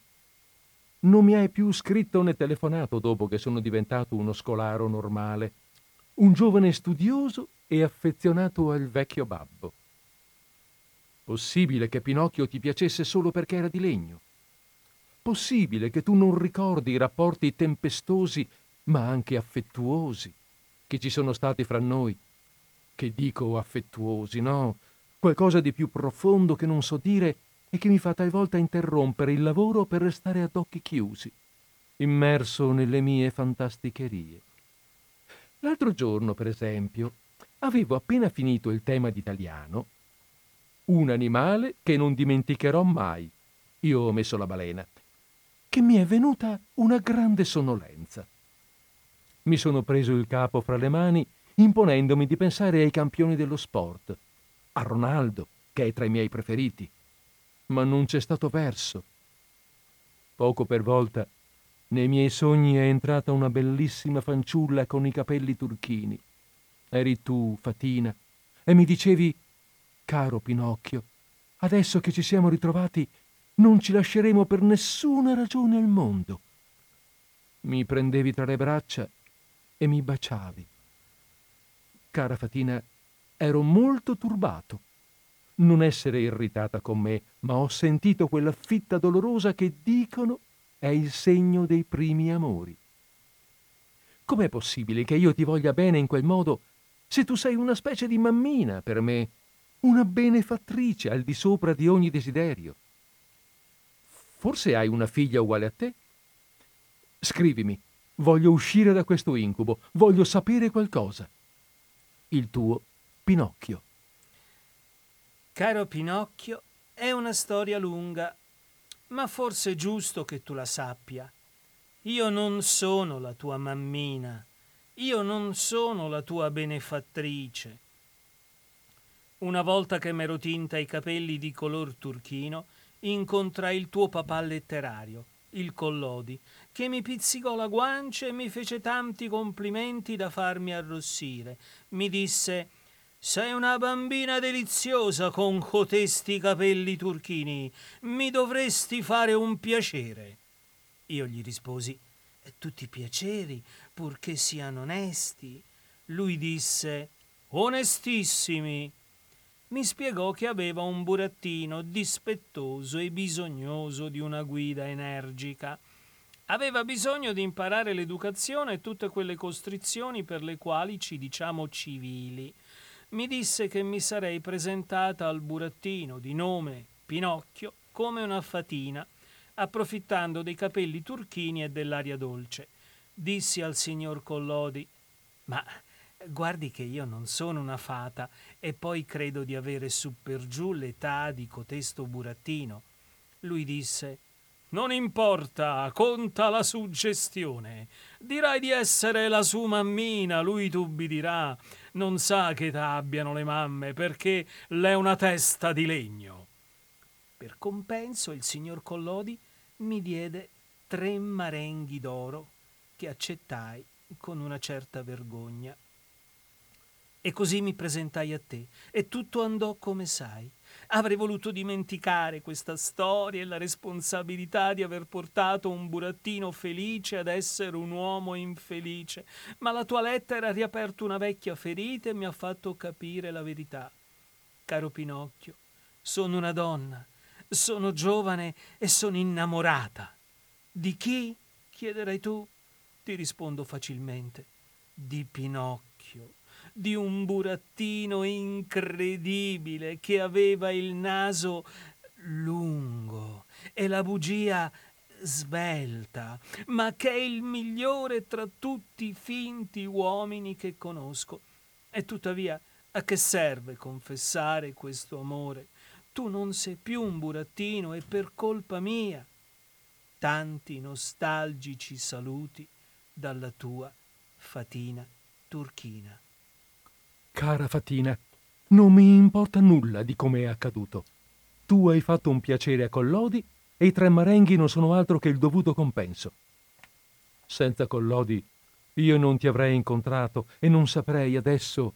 Non mi hai più scritto né telefonato dopo che sono diventato uno scolaro normale, un giovane studioso e affezionato al vecchio babbo. Possibile che Pinocchio ti piacesse solo perché era di legno? Possibile che tu non ricordi i rapporti tempestosi ma anche affettuosi che ci sono stati fra noi? Che dico affettuosi, no? Qualcosa di più profondo che non so dire e che mi fa talvolta interrompere il lavoro per restare ad occhi chiusi, immerso nelle mie fantasticherie. L'altro giorno, per esempio, avevo appena finito il tema d'italiano, un animale che non dimenticherò mai. Io ho messo la balena, che mi è venuta una grande sonnolenza. Mi sono preso il capo fra le mani, imponendomi di pensare ai campioni dello sport, a Ronaldo, che è tra i miei preferiti. Ma non c'è stato verso. Poco per volta, nei miei sogni è entrata una bellissima fanciulla con i capelli turchini. Eri tu, Fatina, e mi dicevi, caro Pinocchio, adesso che ci siamo ritrovati, non ci lasceremo per nessuna ragione al mondo. Mi prendevi tra le braccia e mi baciavi. Cara Fatina, ero molto turbato. Non essere irritata con me, ma ho sentito quella fitta dolorosa che dicono è il segno dei primi amori. Com'è possibile che io ti voglia bene in quel modo se tu sei una specie di mammina per me, una benefattrice al di sopra di ogni desiderio? Forse hai una figlia uguale a te? Scrivimi, voglio uscire da questo incubo, voglio sapere qualcosa. Il tuo Pinocchio. Caro Pinocchio, è una storia lunga, ma forse è giusto che tu la sappia. Io non sono la tua mammina, io non sono la tua benefattrice. Una volta che m'ero tinta i capelli di color turchino, incontrai il tuo papà letterario, il Collodi, che mi pizzicò la guancia e mi fece tanti complimenti da farmi arrossire. Mi disse sei una bambina deliziosa con cotesti capelli turchini. Mi dovresti fare un piacere. Io gli risposi: Tutti piaceri, purché siano onesti. Lui disse: Onestissimi. Mi spiegò che aveva un burattino dispettoso e bisognoso di una guida energica. Aveva bisogno di imparare l'educazione e tutte quelle costrizioni per le quali ci diciamo civili mi disse che mi sarei presentata al burattino di nome Pinocchio come una fatina, approfittando dei capelli turchini e dell'aria dolce. Dissi al signor Collodi: Ma guardi che io non sono una fata e poi credo di avere su per giù l'età di cotesto burattino. Lui disse: Non importa, conta la suggestione. Dirai di essere la sua mammina, lui t'ubbidirà. Non sa che t'abbiano le mamme, perché l'è una testa di legno. Per compenso il signor Collodi mi diede tre marenghi d'oro che accettai con una certa vergogna. E così mi presentai a te, e tutto andò come sai. Avrei voluto dimenticare questa storia e la responsabilità di aver portato un burattino felice ad essere un uomo infelice, ma la tua lettera ha riaperto una vecchia ferita e mi ha fatto capire la verità. Caro Pinocchio, sono una donna, sono giovane e sono innamorata. Di chi? chiederai tu. Ti rispondo facilmente. Di Pinocchio di un burattino incredibile che aveva il naso lungo e la bugia svelta, ma che è il migliore tra tutti i finti uomini che conosco. E tuttavia, a che serve confessare questo amore? Tu non sei più un burattino e per colpa mia. Tanti nostalgici saluti dalla tua Fatina turchina. Cara Fatina, non mi importa nulla di come è accaduto. Tu hai fatto un piacere a Collodi e i tre marenghi non sono altro che il dovuto compenso. Senza Collodi io non ti avrei incontrato e non saprei adesso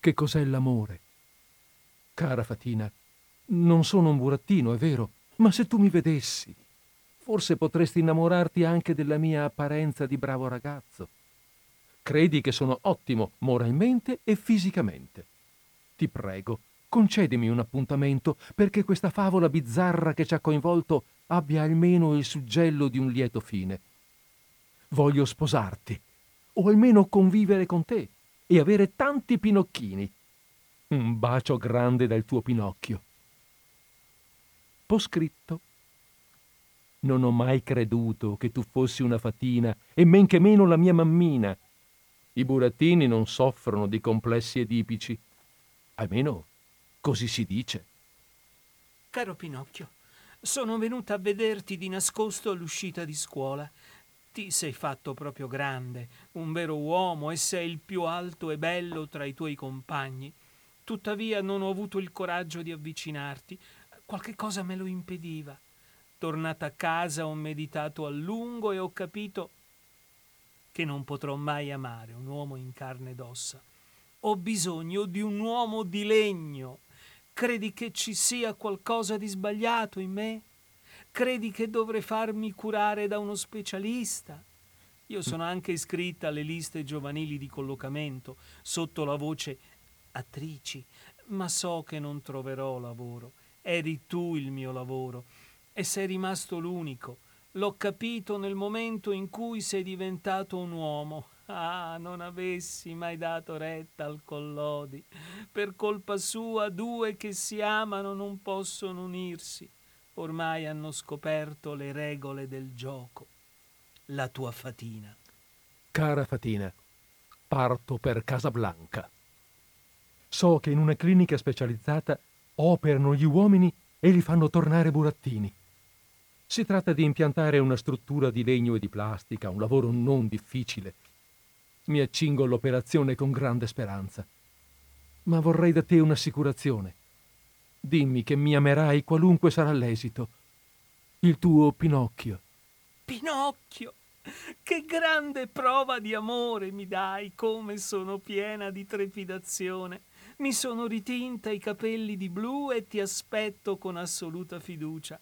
che cos'è l'amore. Cara Fatina, non sono un burattino, è vero, ma se tu mi vedessi, forse potresti innamorarti anche della mia apparenza di bravo ragazzo credi che sono ottimo moralmente e fisicamente. Ti prego, concedimi un appuntamento perché questa favola bizzarra che ci ha coinvolto abbia almeno il suggello di un lieto fine. Voglio sposarti, o almeno convivere con te e avere tanti pinocchini. Un bacio grande dal tuo Pinocchio. Poscritto. Non ho mai creduto che tu fossi una fatina e men che meno la mia mammina i burattini non soffrono di complessi edipici. Almeno così si dice. Caro Pinocchio, sono venuta a vederti di nascosto all'uscita di scuola. Ti sei fatto proprio grande, un vero uomo, e sei il più alto e bello tra i tuoi compagni. Tuttavia non ho avuto il coraggio di avvicinarti. Qualche cosa me lo impediva. Tornata a casa ho meditato a lungo e ho capito che non potrò mai amare un uomo in carne ed ossa. Ho bisogno di un uomo di legno. Credi che ci sia qualcosa di sbagliato in me? Credi che dovrei farmi curare da uno specialista? Io sono anche iscritta alle liste giovanili di collocamento sotto la voce attrici, ma so che non troverò lavoro. Eri tu il mio lavoro e sei rimasto l'unico L'ho capito nel momento in cui sei diventato un uomo. Ah, non avessi mai dato retta al Collodi. Per colpa sua due che si amano non possono unirsi. Ormai hanno scoperto le regole del gioco. La tua Fatina. Cara Fatina, parto per Casablanca. So che in una clinica specializzata operano gli uomini e li fanno tornare burattini. Si tratta di impiantare una struttura di legno e di plastica, un lavoro non difficile. Mi accingo all'operazione con grande speranza. Ma vorrei da te un'assicurazione. Dimmi che mi amerai qualunque sarà l'esito. Il tuo Pinocchio. Pinocchio! Che grande prova di amore mi dai, come sono piena di trepidazione. Mi sono ritinta i capelli di blu e ti aspetto con assoluta fiducia.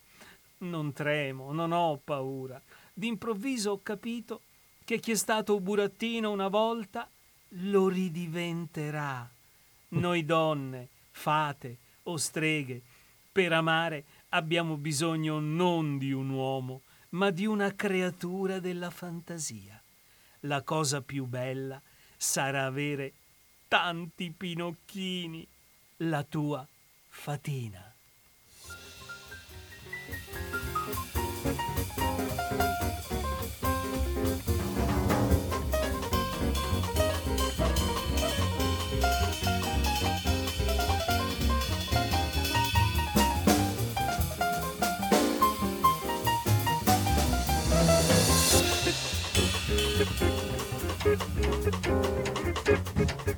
Non tremo, non ho paura. D'improvviso ho capito che chi è stato burattino una volta lo ridiventerà. *laughs* Noi donne, fate o streghe, per amare abbiamo bisogno non di un uomo, ma di una creatura della fantasia. La cosa più bella sarà avere tanti pinocchini, la tua fatina.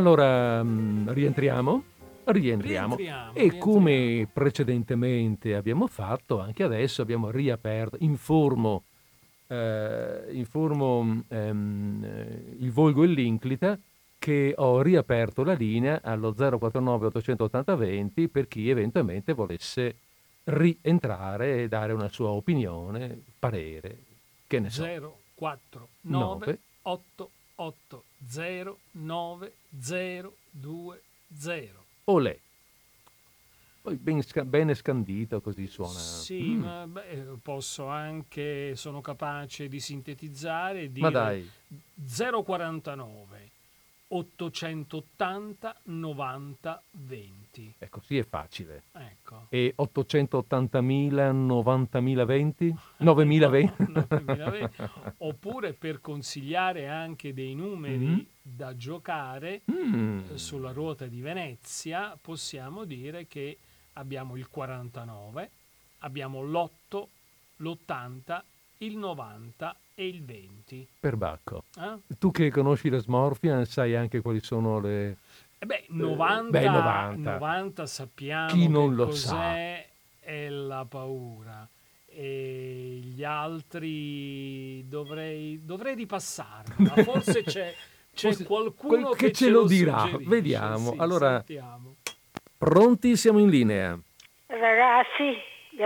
Allora, mm, rientriamo? Rientriamo. rientriamo e come precedentemente abbiamo fatto, anche adesso abbiamo riaperto, informo, eh, informo ehm, eh, il volgo e l'inclita che ho riaperto la linea allo 049 880 20 per chi eventualmente volesse rientrare e dare una sua opinione, parere, che ne so. 049 888 09020. Olè. Poi ben, bene scandito così suona. Sì, mm. ma beh, posso anche, sono capace di sintetizzare e dire 049 880 90 20 è così è facile. Ecco. E 880.000, 90.000 20? 9.020? 9.020. Oppure per consigliare anche dei numeri Mhm. da giocare Mm. eh, sulla ruota di Venezia, possiamo dire che abbiamo il 49, abbiamo l'8, l'80, il 90 e il 20. Perbacco. eh? Tu che conosci la smorfia sai anche quali sono le... Eh beh, 90, beh, 90. 90 sappiamo Chi non che lo cos'è è la paura. E gli altri dovrei, dovrei ripassarla. *laughs* Forse c'è, c'è Forse qualcuno quel- che, che ce lo dirà. suggerisce. Vediamo. Sì, Allora- sentiamo. Pronti? Siamo in linea. Ragazzi,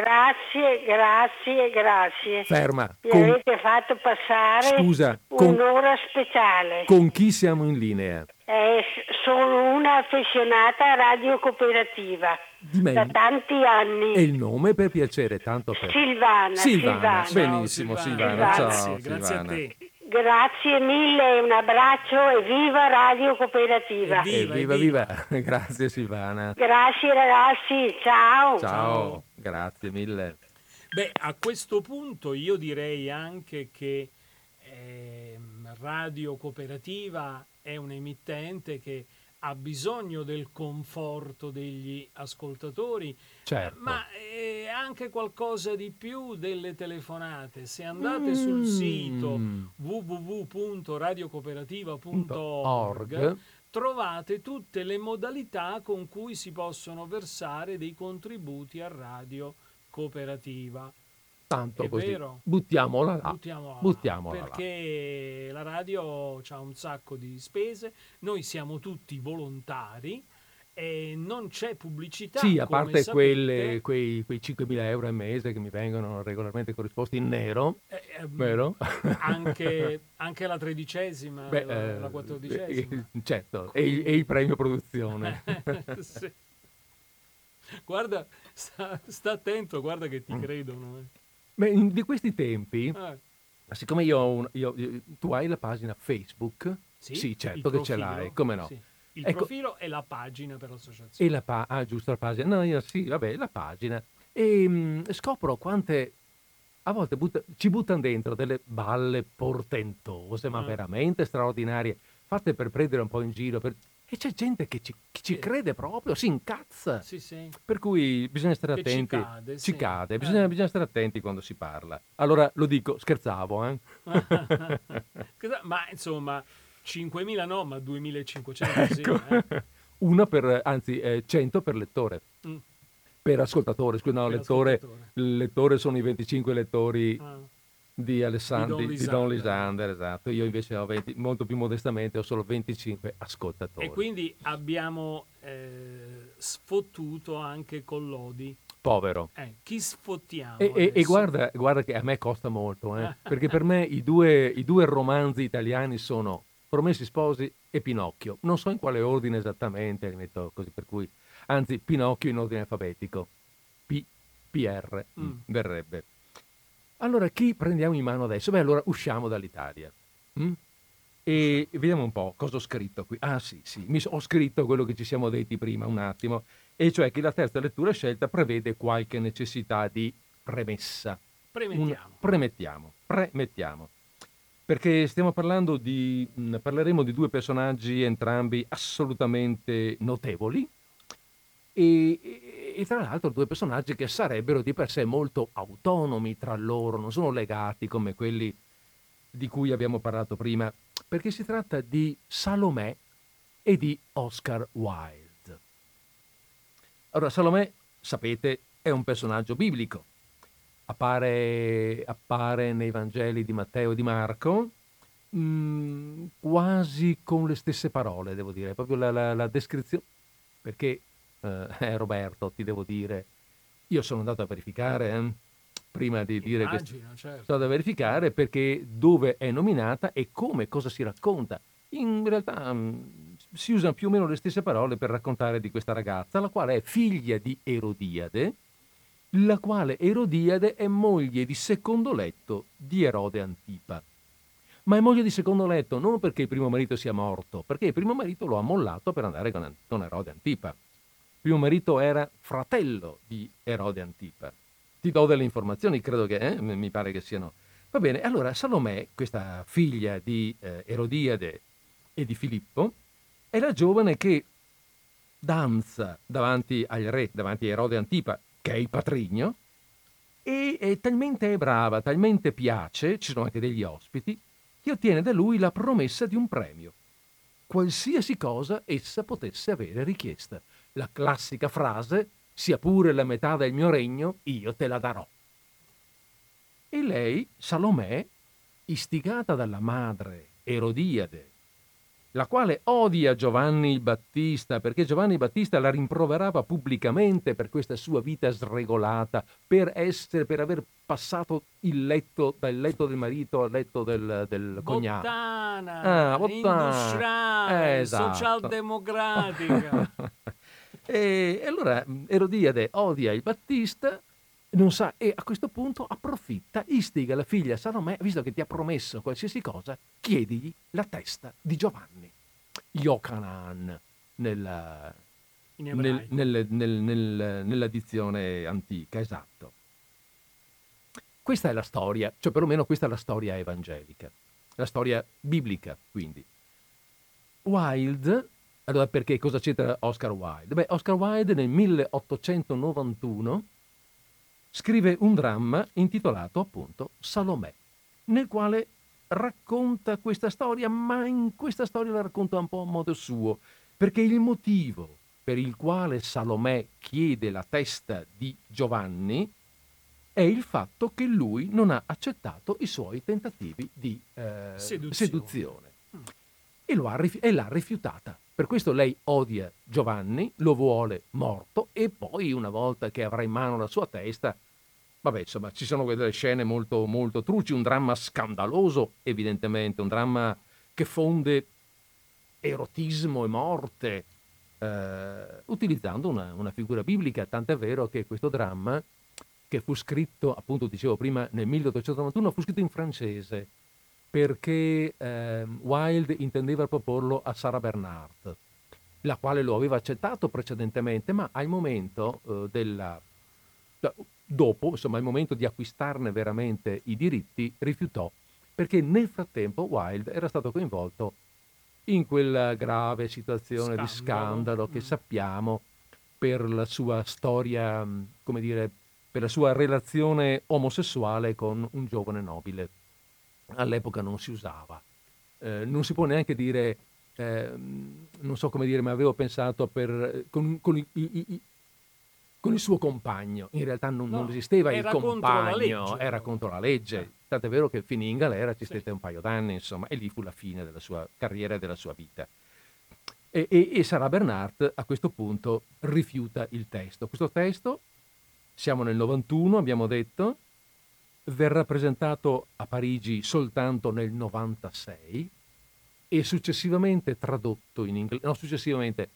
grazie, grazie, grazie. Ferma. Mi Con, avete fatto passare Scusa, con, un'ora speciale. con chi siamo in linea? Eh, sono una affezionata Radio Cooperativa da tanti anni. E il nome per piacere, tanto per... Silvana, Silvana, Silvana. benissimo, Ciao, Silvana. Silvana. Ciao, Grazie, grazie a Silvana. te. Grazie mille, un abbraccio e viva Radio Cooperativa. Evviva. Evviva, viva. *laughs* Grazie Silvana. Grazie ragazzi, ciao. Ciao. Grazie mille. Beh, a questo punto io direi anche che eh, Radio Cooperativa è un emittente che ha bisogno del conforto degli ascoltatori, certo. ma è anche qualcosa di più delle telefonate. Se andate mm. sul sito www.radiocooperativa.org trovate tutte le modalità con cui si possono versare dei contributi a Radio Cooperativa. Tanto è così. Vero? Buttiamola là. Buttiamola, Buttiamola perché là. la radio ha un sacco di spese, noi siamo tutti volontari e non c'è pubblicità. Sì, a parte quelle, quei, quei 5.000 euro al mese che mi vengono regolarmente corrisposti in nero, eh, eh, vero? Anche, *laughs* anche, la tredicesima, Beh, la, la, quattordicesima. Eh, certo, e il, e il, premio produzione. *laughs* sì. Guarda, sta, sta, attento, guarda che ti mm. credono. Eh. Beh, in, di questi tempi, eh. siccome io ho, un, io, io, tu hai la pagina Facebook, sì, sì certo che ce l'hai, come no? Sì. Il ecco, profilo è la pagina per l'associazione. E la pa- ah, giusto, la pagina. No, io sì, vabbè, la pagina. E mh, mm, scopro quante a volte butta, ci buttano dentro delle balle portentose, ma ah. veramente straordinarie, fatte per prendere un po' in giro. Per... E c'è gente che ci, che ci crede proprio, si incazza. Sì, sì. Per cui bisogna stare che attenti. Ci cade, ci sì. cade. Bisogna, eh. bisogna, stare attenti quando si parla. Allora lo dico, scherzavo, eh? *laughs* ma insomma 5.000 no, ma 2.500 *laughs* sì. Ecco. Eh? Una per, anzi, eh, 100 per lettore. Mm. Per ascoltatore, scusa, no, per lettore, ascoltatore. lettore sono i 25 lettori ah. di, Alessandro, di, Don di, Don Lisander, esatto. Io invece ho 20, molto più modestamente ho solo 25 ascoltatori. E quindi abbiamo eh, sfottuto anche Collodi. Povero. Eh, chi sfottiamo? E, e, e guarda, guarda, che a me costa molto, eh, perché per me i due, i due romanzi italiani sono Promessi Sposi e Pinocchio. Non so in quale ordine esattamente, li metto così per cui, anzi Pinocchio in ordine alfabetico. P, PR mm. verrebbe. Allora chi prendiamo in mano adesso? Beh, allora usciamo dall'Italia. Mm? E vediamo un po' cosa ho scritto qui. Ah sì, sì, mi, ho scritto quello che ci siamo detti prima un attimo, e cioè che la terza lettura scelta prevede qualche necessità di premessa. Premettiamo. Un, premettiamo, premettiamo perché stiamo parlando di, mm, parleremo di due personaggi entrambi assolutamente notevoli e, e, e, tra l'altro due personaggi che sarebbero di per sé molto autonomi tra loro, non sono legati come quelli di cui abbiamo parlato prima, perché si tratta di Salomè e di Oscar Wilde. Allora, Salomè, sapete, è un personaggio biblico appare, appare nei Vangeli di Matteo e di Marco, mh, mm, quasi con le stesse parole, devo dire, proprio la, la, la descrizione, perché eh, *laughs* eh, Roberto, ti devo dire, io sono andato a verificare, eh, prima di dire Immagino, che certo. sono andato a verificare perché dove è nominata e come, cosa si racconta. In realtà mm, si usano più o meno le stesse parole per raccontare di questa ragazza, la quale è figlia di Erodiade, la quale Erodiade è moglie di secondo letto di Erode Antipa. Ma è moglie di secondo letto non perché il primo marito sia morto, perché il primo marito lo ha mollato per andare con, Erode Antipa. Il primo marito era fratello di Erode Antipa. Ti do delle informazioni, credo che eh, mi pare che siano. Va bene, allora Salomè, questa figlia di eh, Erodiade e di Filippo, è la giovane che danza davanti al re, davanti a Erode Antipa, che è il patrigno, e è talmente brava, talmente piace, ci sono anche degli ospiti, che ottiene da lui la promessa di un premio. Qualsiasi cosa essa potesse avere richiesta. La classica frase, sia pure la metà del mio regno, io te la darò. E lei, Salomè, istigata dalla madre Erodiade, la quale odia Giovanni il Battista perché Giovanni Battista la rimproverava pubblicamente per questa sua vita sregolata, per, essere, per aver passato il letto dal letto del marito al letto del, del cognato. Bottana, ah, bottana. industriale, esatto. socialdemocratica. *laughs* e, e allora Erodiade odia il Battista non sa, e a questo punto approfitta, istiga la figlia Salomè, visto che ti ha promesso qualsiasi cosa, chiedigli la testa di Giovanni. Yochanan nella, nel, nel, nel, nella dizione antica, esatto. Questa è la storia, cioè perlomeno questa è la storia evangelica, la storia biblica, quindi. Wilde, allora perché cosa c'entra Oscar Wilde? Beh, Oscar Wilde nel 1891 scrive un dramma intitolato appunto Salomè, nel quale racconta questa storia, ma in questa storia la racconta un po' a modo suo, perché il motivo per il quale Salomè chiede la testa di Giovanni è il fatto che lui non ha accettato i suoi tentativi di eh, seduzione, seduzione. Mm. E, ha, e l'ha rifiutata. Per questo lei odia Giovanni, lo vuole morto e poi una volta che avrà in mano la sua testa, vabbè insomma ci sono delle scene molto, molto truci, un dramma scandaloso evidentemente, un dramma che fonde erotismo e morte, eh, utilizzando una, una, figura biblica, tant'è vero che questo dramma, che fu scritto, appunto dicevo prima, nel 1891, fu scritto in francese, perché eh, Wilde intendeva proporlo a Sarah Bernhardt, la quale lo aveva accettato precedentemente, ma al momento eh, della... dopo, insomma, al momento di acquistarne veramente i diritti, rifiutò, perché nel frattempo Wilde era stato coinvolto in quella grave situazione scandalo. di scandalo che mm. sappiamo per la sua storia, mm, come dire, per la sua relazione omosessuale con un giovane nobile all'epoca non si usava. Eh, non si può neanche dire, eh, non so come dire, ma avevo pensato per, con, con, i, i, i, con, il suo compagno. In realtà non, no, non esisteva il compagno, contro era contro la legge. Eh. Tant'è vero che finì in galera, ci stette un paio d'anni, insomma, e lì fu la fine della sua carriera e della sua vita. E, e, e Sarah Bernhardt a questo punto rifiuta il testo. Questo testo, siamo nel 91, abbiamo detto, verrà presentato a Parigi soltanto nel 96 e successivamente tradotto in inglese, no successivamente,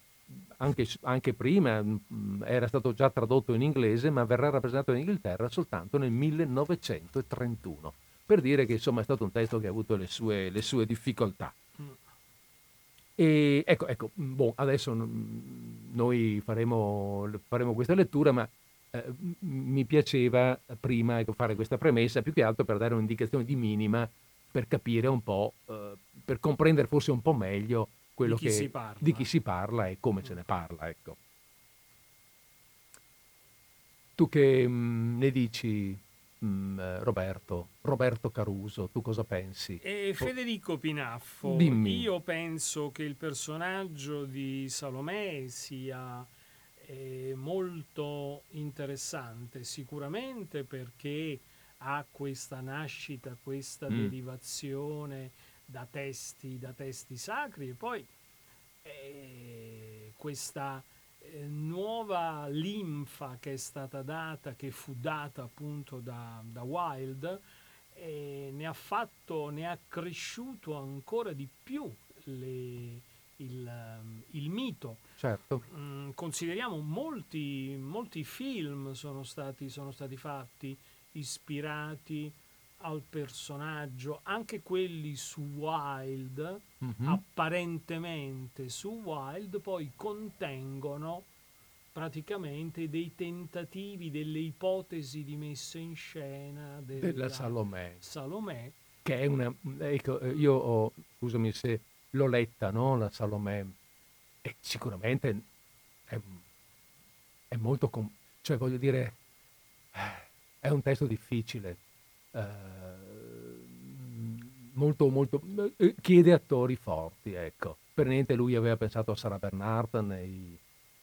anche, anche, prima mm, era stato già tradotto in inglese, ma verrà rappresentato in Inghilterra soltanto nel 1931, per dire che insomma è stato un testo che ha avuto le sue, le sue difficoltà. Mm. E ecco, ecco, bon, adesso noi faremo, faremo questa lettura, ma eh, mi piaceva prima ecco, fare questa premessa, più che altro per dare un'indicazione di minima per capire un po', eh, per comprendere forse un po' meglio quello di che, di chi si parla e come se ne parla. Ecco. Tu che mh, mm, ne dici, mh, mm, Roberto, Roberto Caruso, tu cosa pensi? E Federico Pinaffo, Dimmi. io penso che il personaggio di Salomè sia è molto interessante, sicuramente perché ha questa nascita, questa mm. derivazione da testi, da testi sacri e poi eh, questa eh, nuova linfa che è stata data, che fu data appunto da, da Wilde, eh, ne ha fatto, ne ha cresciuto ancora di più le, il, il mito Certo. Mm, consideriamo molti, molti film sono stati, sono stati fatti ispirati al personaggio, anche quelli su Wild, mm-hmm. apparentemente su Wild, poi contengono praticamente dei tentativi, delle ipotesi di messa in scena della, della Salomè. Salomè. Che è una... Ecco, io ho, scusami se l'ho letta, no? La Salomè e sicuramente è, è molto, com- cioè voglio dire, è un testo difficile, eh, molto, molto, eh, chiede attori forti, ecco. Per niente lui aveva pensato a Sara Bernhardt nei,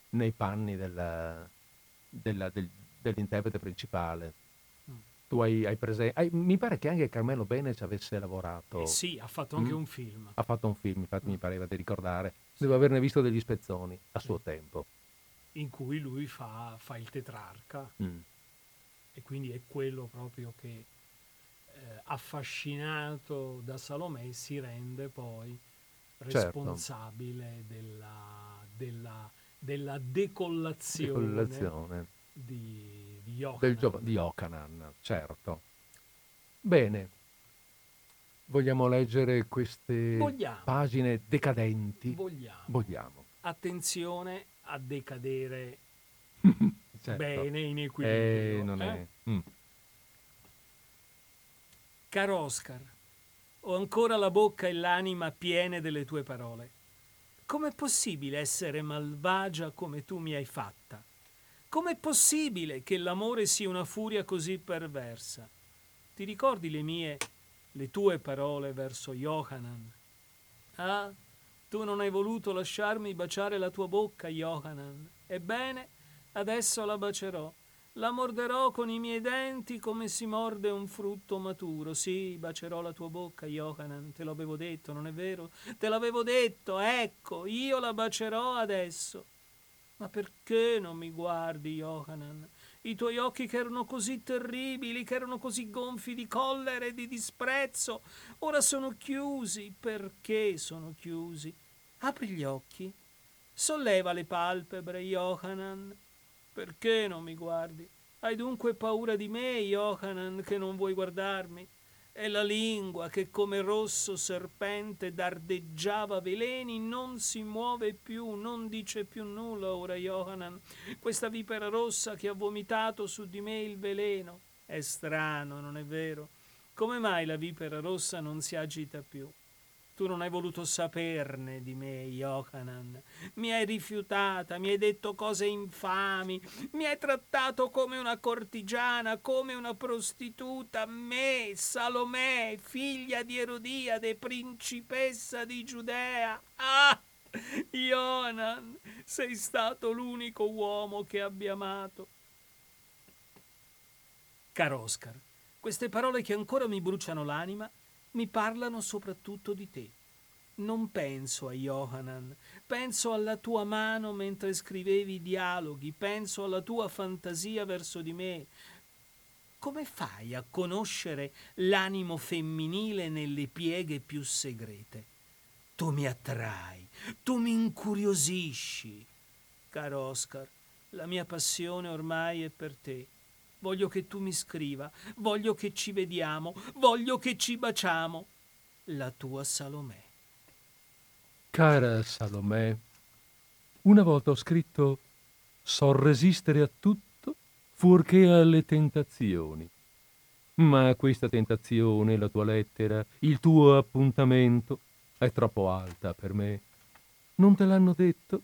nei panni della, della, del, dell'interprete principale. Mm. Tu hai, hai presente. mi pare che anche Carmelo Bene ci avesse lavorato. Eh sì, ha fatto anche mm? un film. Ha fatto un film, infatti mm. mi pareva di ricordare. Devo averne visto degli spezzoni a suo tempo. In cui lui fa, fa il tetrarca mm. e quindi è quello proprio che eh, affascinato da Salomè si rende poi certo. responsabile certo. della, della, della, decollazione, decollazione. di, di Yochanan. Gio- di Yochanan, certo. Bene, Vogliamo leggere queste Vogliamo. pagine decadenti? Vogliamo. Vogliamo. Attenzione a decadere *laughs* Certo. bene, in Eh, equilibrio. non eh? è... mm. Caro Oscar, ho ancora la bocca e l'anima piene delle tue parole. Com'è possibile essere malvagia come tu mi hai fatta? Com'è possibile che l'amore sia una furia così perversa? Ti ricordi le mie, le tue parole verso Johanan? Ah, tu non hai voluto lasciarmi baciare la tua bocca, Johanan. Ebbene, adesso la bacerò. La morderò con i miei denti come si morde un frutto maturo. Sì, bacerò la tua bocca, Johanan. Te l'avevo detto, non è vero? Te l'avevo detto, ecco, io la bacerò adesso. Ma perché non mi guardi, Johanan? I tuoi occhi che erano così terribili, che erano così gonfi di collera e di disprezzo, ora sono chiusi. Perché sono chiusi? Apri gli occhi. Solleva le palpebre, Johanan. Perché non mi guardi? Hai dunque paura di me, Johanan, che non vuoi guardarmi? E la lingua che come rosso serpente dardeggiava veleni non si muove più, non dice più nulla ora, Johanan. Questa vipera rossa che ha vomitato su di me il veleno. È strano, non è vero? Come mai la vipera rossa non si agita più? Tu non hai voluto saperne di me, Johanan. Mi hai rifiutata, mi hai detto cose infami, mi hai trattato come una cortigiana, come una prostituta, me, Salomè, figlia di Erodiade, principessa di Giudea. Ah! Johanan, sei stato l'unico uomo che abbia amato. Caro Oscar, queste parole che ancora mi bruciano l'anima mi parlano soprattutto di te. Non penso a Johanan, penso alla tua mano mentre scrivevi i dialoghi, penso alla tua fantasia verso di me. Come fai a conoscere l'animo femminile nelle pieghe più segrete? Tu mi attrai, tu mi incuriosisci. Caro Oscar, la mia passione ormai è per te. Voglio che tu mi scriva, voglio che ci vediamo, voglio che ci baciamo. La tua Salomè. Cara Salomè, una volta ho scritto so resistere a tutto fuorché alle tentazioni. Ma questa tentazione, la tua lettera, il tuo appuntamento, è troppo alta per me. Non te l'hanno detto?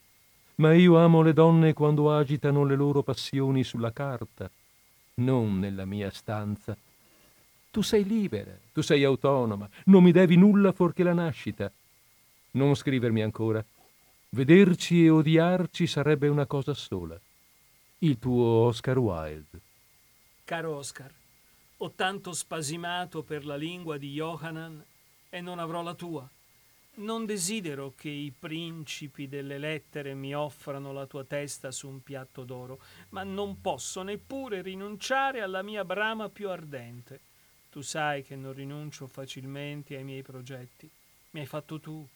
Ma io amo le donne quando agitano le loro passioni sulla carta, non nella mia stanza. Tu sei libera, tu sei autonoma, non mi devi nulla fuorché la nascita. Non scrivermi ancora. Vederci e odiarci sarebbe una cosa sola. Il tuo Oscar Wilde. Caro Oscar, ho tanto spasimato per la lingua di Johanan e non avrò la tua. Non desidero che i principi delle lettere mi offrano la tua testa su un piatto d'oro, ma non posso neppure rinunciare alla mia brama più ardente. Tu sai che non rinuncio facilmente ai miei progetti. Mi hai fatto tu.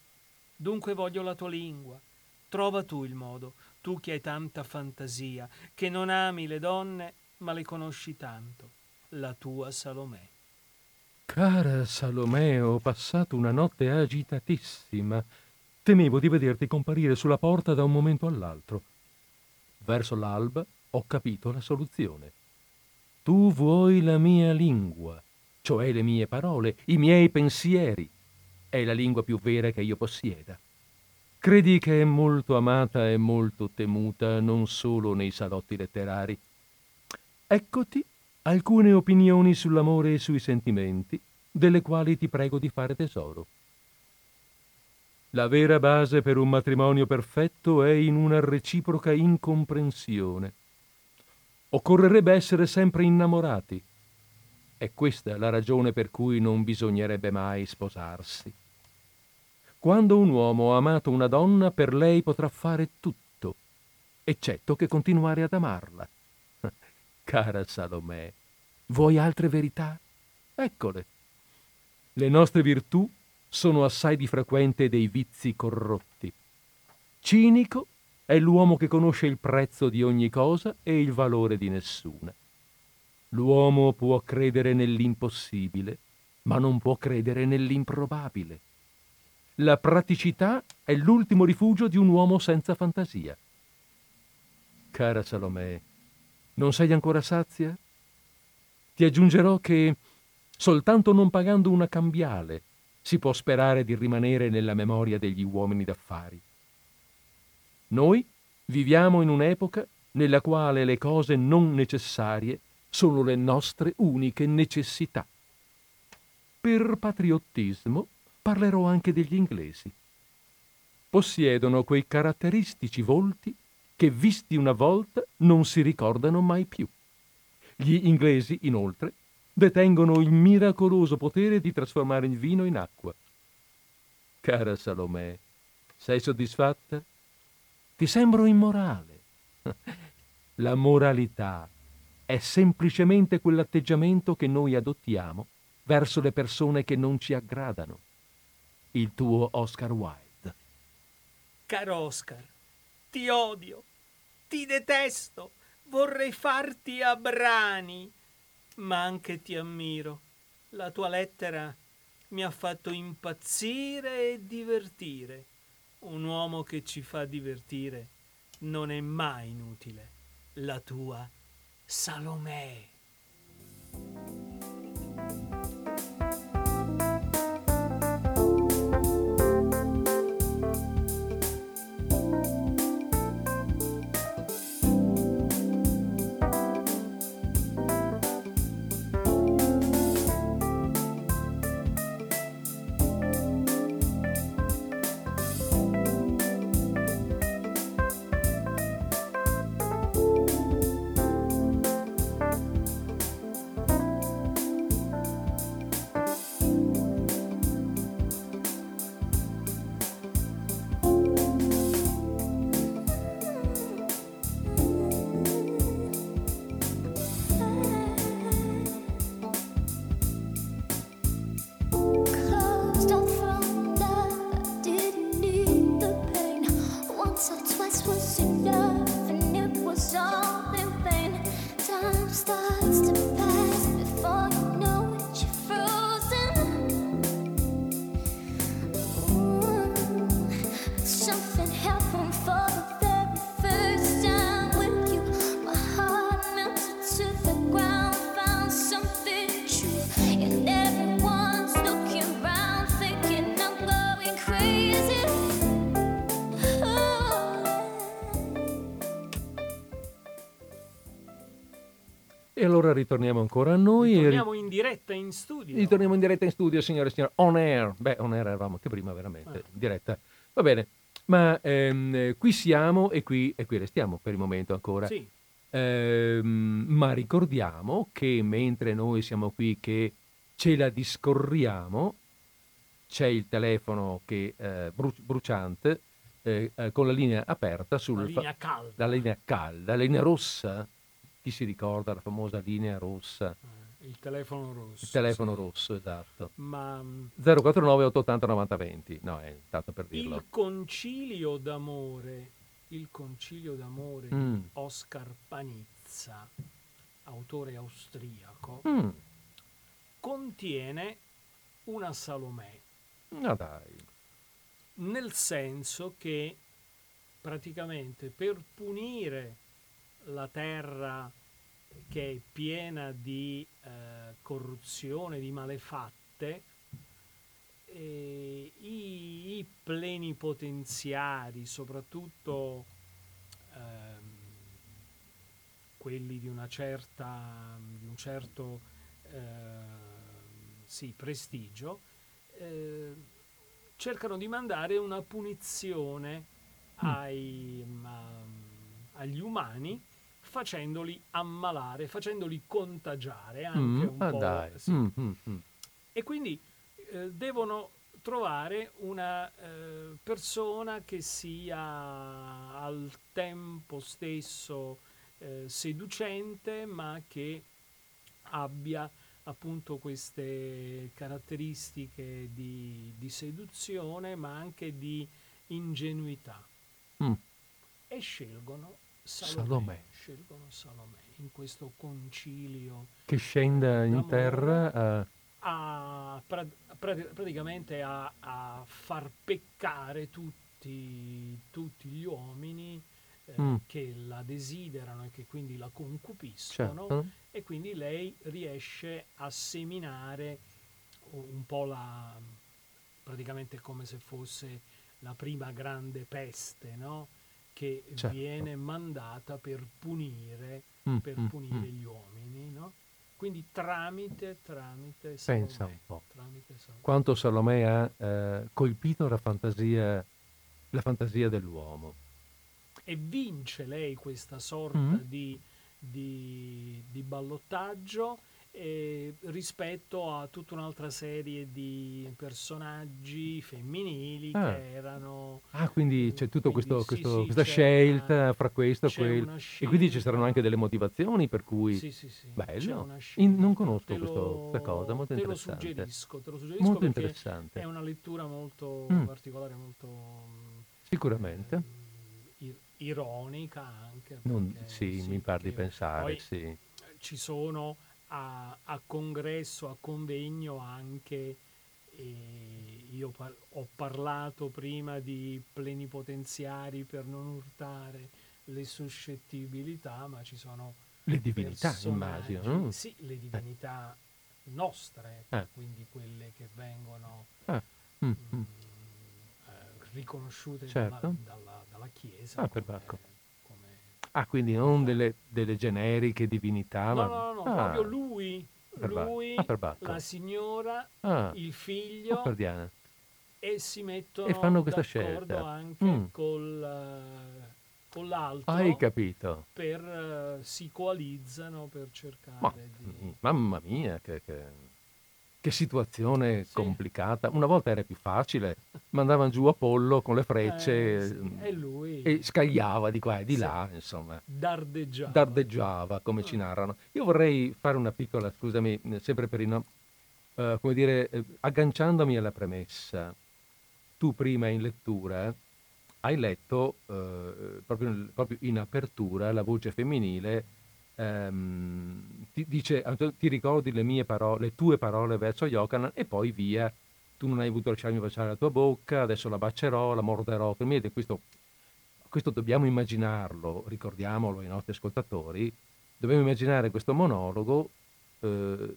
Dunque voglio la tua lingua. Trova tu il modo, tu che hai tanta fantasia, che non ami le donne, ma le conosci tanto. La tua Salomè. Cara Salomè, ho passato una notte agitatissima. Temevo di vederti comparire sulla porta da un momento all'altro. Verso l'alba ho capito la soluzione. Tu vuoi la mia lingua, cioè le mie parole, i miei pensieri. È la lingua più vera che io possieda. Credi che è molto amata e molto temuta non solo nei salotti letterari. Eccoti alcune opinioni sull'amore e sui sentimenti, delle quali ti prego di fare tesoro. La vera base per un matrimonio perfetto è in una reciproca incomprensione. Occorrerebbe essere sempre innamorati. È questa la ragione per cui non bisognerebbe mai sposarsi. Quando un uomo ha amato una donna, per lei potrà fare tutto, eccetto che continuare ad amarla. Cara Salomè, vuoi altre verità? Eccole. Le nostre virtù sono assai di frequente dei vizi corrotti. Cinico è l'uomo che conosce il prezzo di ogni cosa e il valore di nessuna. L'uomo può credere nell'impossibile, ma non può credere nell'improbabile. La praticità è l'ultimo rifugio di un uomo senza fantasia. Cara Salomè, non sei ancora sazia? Ti aggiungerò che soltanto non pagando una cambiale si può sperare di rimanere nella memoria degli uomini d'affari. Noi viviamo in un'epoca nella quale le cose non necessarie sono le nostre uniche necessità. Per patriottismo parlerò anche degli inglesi. Possiedono quei caratteristici volti che visti una volta non si ricordano mai più. Gli inglesi, inoltre, detengono il miracoloso potere di trasformare il vino in acqua. Cara Salomè, sei soddisfatta? Ti sembro immorale. *laughs* La moralità è semplicemente quell'atteggiamento che noi adottiamo verso le persone che non ci aggradano. Il tuo Oscar Wilde. Caro Oscar, ti odio, ti detesto, vorrei farti a brani ma anche ti ammiro. La tua lettera mi ha fatto impazzire e divertire. Un uomo che ci fa divertire non è mai inutile. La tua Salomè. Allora ritorniamo ancora a noi. Ritorniamo in diretta in studio. Ritorniamo in diretta in studio, signore e signori. On air. Beh, on air eravamo anche prima, veramente. Ah. Diretta. Va bene. Ma ehm, qui siamo e qui, e qui, restiamo per il momento ancora. Sì. Ehm, ma ricordiamo che mentre noi siamo qui che ce la discorriamo, c'è il telefono che, eh, bru- bruciante eh, eh, con la linea aperta sul... La linea calda. La linea calda, la linea rossa chi si ricorda la famosa linea rossa? Eh, il telefono rosso. Il telefono sì. rosso, esatto. Ma 049 880 90 20. No, è tanto per dirlo. Il concilio d'amore, il concilio d'amore mm. di Oscar Panizza, autore austriaco, mm. contiene una Salomè. Ah, dai. Nel senso che praticamente per punire la terra che è piena di eh, corruzione, di malefatte, e i, i plenipotenziari, soprattutto ehm, quelli di, una certa, di un certo eh, sì, prestigio, eh, cercano di mandare una punizione mm. ai, ma, agli umani facendoli ammalare, facendoli contagiare anche mm, un ah po'. Dai. Sì. Mm, mm, mm, e quindi eh, devono trovare una eh, persona che sia al tempo stesso eh, seducente, ma che abbia appunto queste caratteristiche di, di seduzione, ma anche di ingenuità. Mm. E scelgono Salomè. Scelgono Salomè in questo concilio. Che scende in terra uh... a, pra, pra, praticamente a, a, far peccare tutti, tutti gli uomini eh, Mm. che la desiderano e che quindi la concupiscono Certo. e quindi lei riesce a seminare un po' la praticamente come se fosse la prima grande peste, no? Che Certo. viene mandata per punire, Mm, per mm, punire mm. gli uomini, no? Quindi tramite, tramite Pensa Salomè, un po'. Salomè. Quanto Salomè ha eh, colpito la fantasia, la fantasia dell'uomo. E vince lei questa sorta Mm. di, di- di ballottaggio eh, rispetto a tutta un'altra serie di personaggi femminili Ah. che erano Ah, quindi c'è tutta sì, questa sì, scelta una- fra questo e quello. E quindi ci saranno anche delle motivazioni per cui... Sì, sì, sì. Bello. In- non conosco Te questo- lo- questa cosa, molto te lo interessante. suggerisco, te lo suggerisco Molto interessante. è una lettura molto Mm. particolare, molto mm, Sicuramente. ir- ironica anche. Non- sì, mi par di pensare, poi sì. ci sono a, a congresso, a convegno anche, eh, io par- ho parlato prima di plenipotenziari per non urtare le suscettibilità, ma ci sono Le divinità, immagino. no? Sì, le divinità nostre, Eh. quindi quelle che vengono Ah, mm, mm, mm. eh, riconosciute Certo. dalla, dalla- dalla Chiesa. Ah, per come- Bacco. come- Ah, quindi non delle, delle generiche divinità, No, ma... no, no, Ah, proprio lui, Bacco. lui, Ah, la signora, ah, il ah, figlio Diana. e si mettono E fanno questa d'accordo scelta. anche Mm. col, con l'altro Hai capito? per eh, si coalizzano per cercare Ma, di mm, mamma mia, che, che- che situazione Sì. complicata. Una volta era più facile, mandavano giù Apollo con le Eh, frecce sì, mm, e lui e scagliava di qua e di Sì. là, insomma. dardeggiava. dardeggiava come ci narrano. Io vorrei fare una piccola, scusami, eh, sempre per i no- eh, come dire, eh, agganciandomi alla premessa. Tu prima in lettura hai letto eh, proprio, proprio in apertura la voce femminile ehm, ti dice ti ricordi le mie parole, le tue parole verso Yochanan e poi via tu non hai voluto lasciarmi baciare la tua bocca adesso la bacerò, la morderò per questo questo dobbiamo immaginarlo, ricordiamolo ai nostri ascoltatori, dobbiamo immaginare questo monologo eh,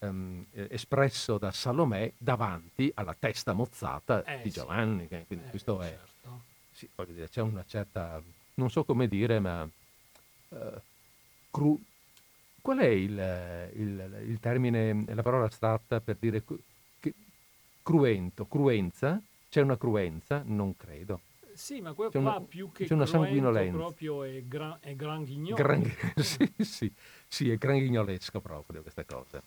ehm, eh, espresso da Salomè davanti alla testa mozzata Eh, di sì. Giovanni. che- quindi Eh, questo è, certo. sì, voglio dire, c'è una certa, non so come dire, ma eh, cru- qual è il, il- il termine, la parola astratta per dire che- cruento, cruenza? C'è una cruenza? Non credo. Sì, ma que- C'è una- qua più che c'è una sanguinolenza. proprio è, gra- è gran. Gran- *laughs* sì, sì, sì, è granghignolesco proprio questa cosa.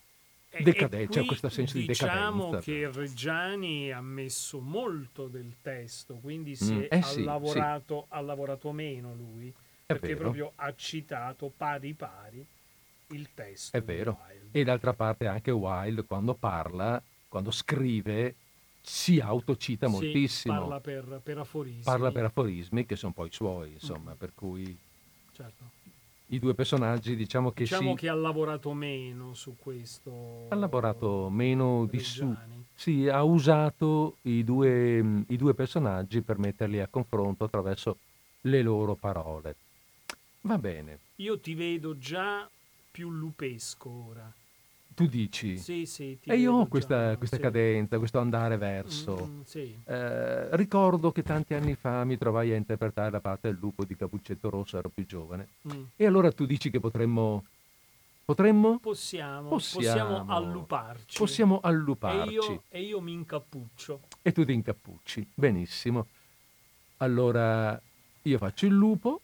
E c'è questo senso di diciamo decadenza. che Reggiani ha messo molto del testo, quindi si Mm, è, eh ha, sì, lavorato, ha lavorato meno lui, perché vero. proprio ha citato pari pari il testo. È vero. Wilde. E d'altra parte anche Wilde quando parla, quando scrive, si autocita Sì, moltissimo. parla per, per aforismi. Parla per aforismi che sono poi suoi, insomma, Mm. per cui certo. i due personaggi diciamo che Diciamo si che ha lavorato meno su questo. ha lavorato meno di su. Sì, ha usato i due, i due personaggi per metterli a confronto attraverso le loro parole. Va bene, Io ti vedo già più lupesco ora. tu dici. Sì, sì. e io ho già, questa, questa sì. cadenza, questo andare verso. Mm, sì. Eh, ricordo che tanti anni fa mi trovai a interpretare la parte del lupo di Capuccetto Rosso, ero più giovane. Mm. E allora tu dici che potremmo... Potremmo? Possiamo, Possiamo. possiamo alluparci. Possiamo e alluparci. io, e io mi incappuccio. E tu ti incappucci. Benissimo. Allora io faccio il lupo,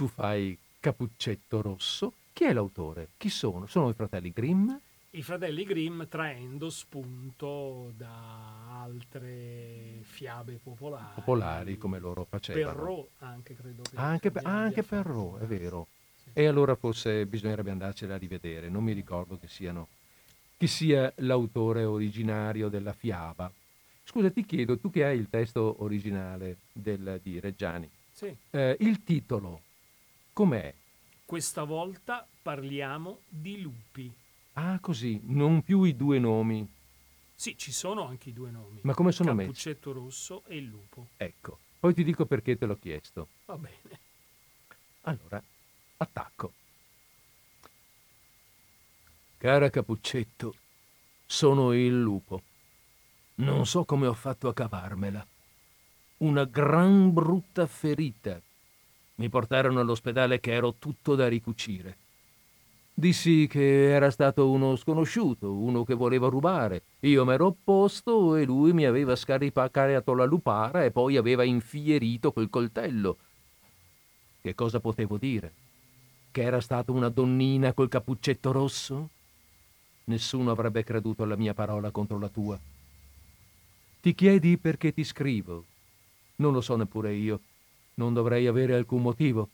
tu fai Capuccetto Rosso. Chi è l'autore? Chi sono? Sono i fratelli Grimm? I fratelli Grimm traendo spunto da altre fiabe popolari. Popolari come loro facevano. Perrault anche credo che Anche, che per, anche. Perrault, è vero. Sì. E allora forse bisognerebbe andarcela a rivedere. Non mi ricordo che siano, chi sia l'autore originario della fiaba. Scusa, ti chiedo, tu che hai il testo originale del- di Reggiani, Sì. eh, il titolo com'è? Questa volta parliamo di lupi. Ah, così, non più i due nomi, Sì, ci sono anche i due nomi. ma come sono messi? Cappuccetto rosso e il lupo. Ecco, poi ti dico perché te l'ho chiesto. Va bene. Allora, attacco. Cara Capuccetto, sono il lupo. Non so come ho fatto a cavarmela. Una gran brutta ferita. Mi portarono all'ospedale che ero tutto da ricucire. Dissi che era stato uno sconosciuto, uno che voleva rubare. Io m'ero opposto e lui mi aveva scaripacato la lupara e poi aveva infierito col coltello. Che cosa potevo dire? Che era stata una donnina col cappuccetto rosso? Nessuno avrebbe creduto alla mia parola contro la tua. Ti chiedi perché ti scrivo. Non lo so neppure io. Non dovrei avere alcun motivo.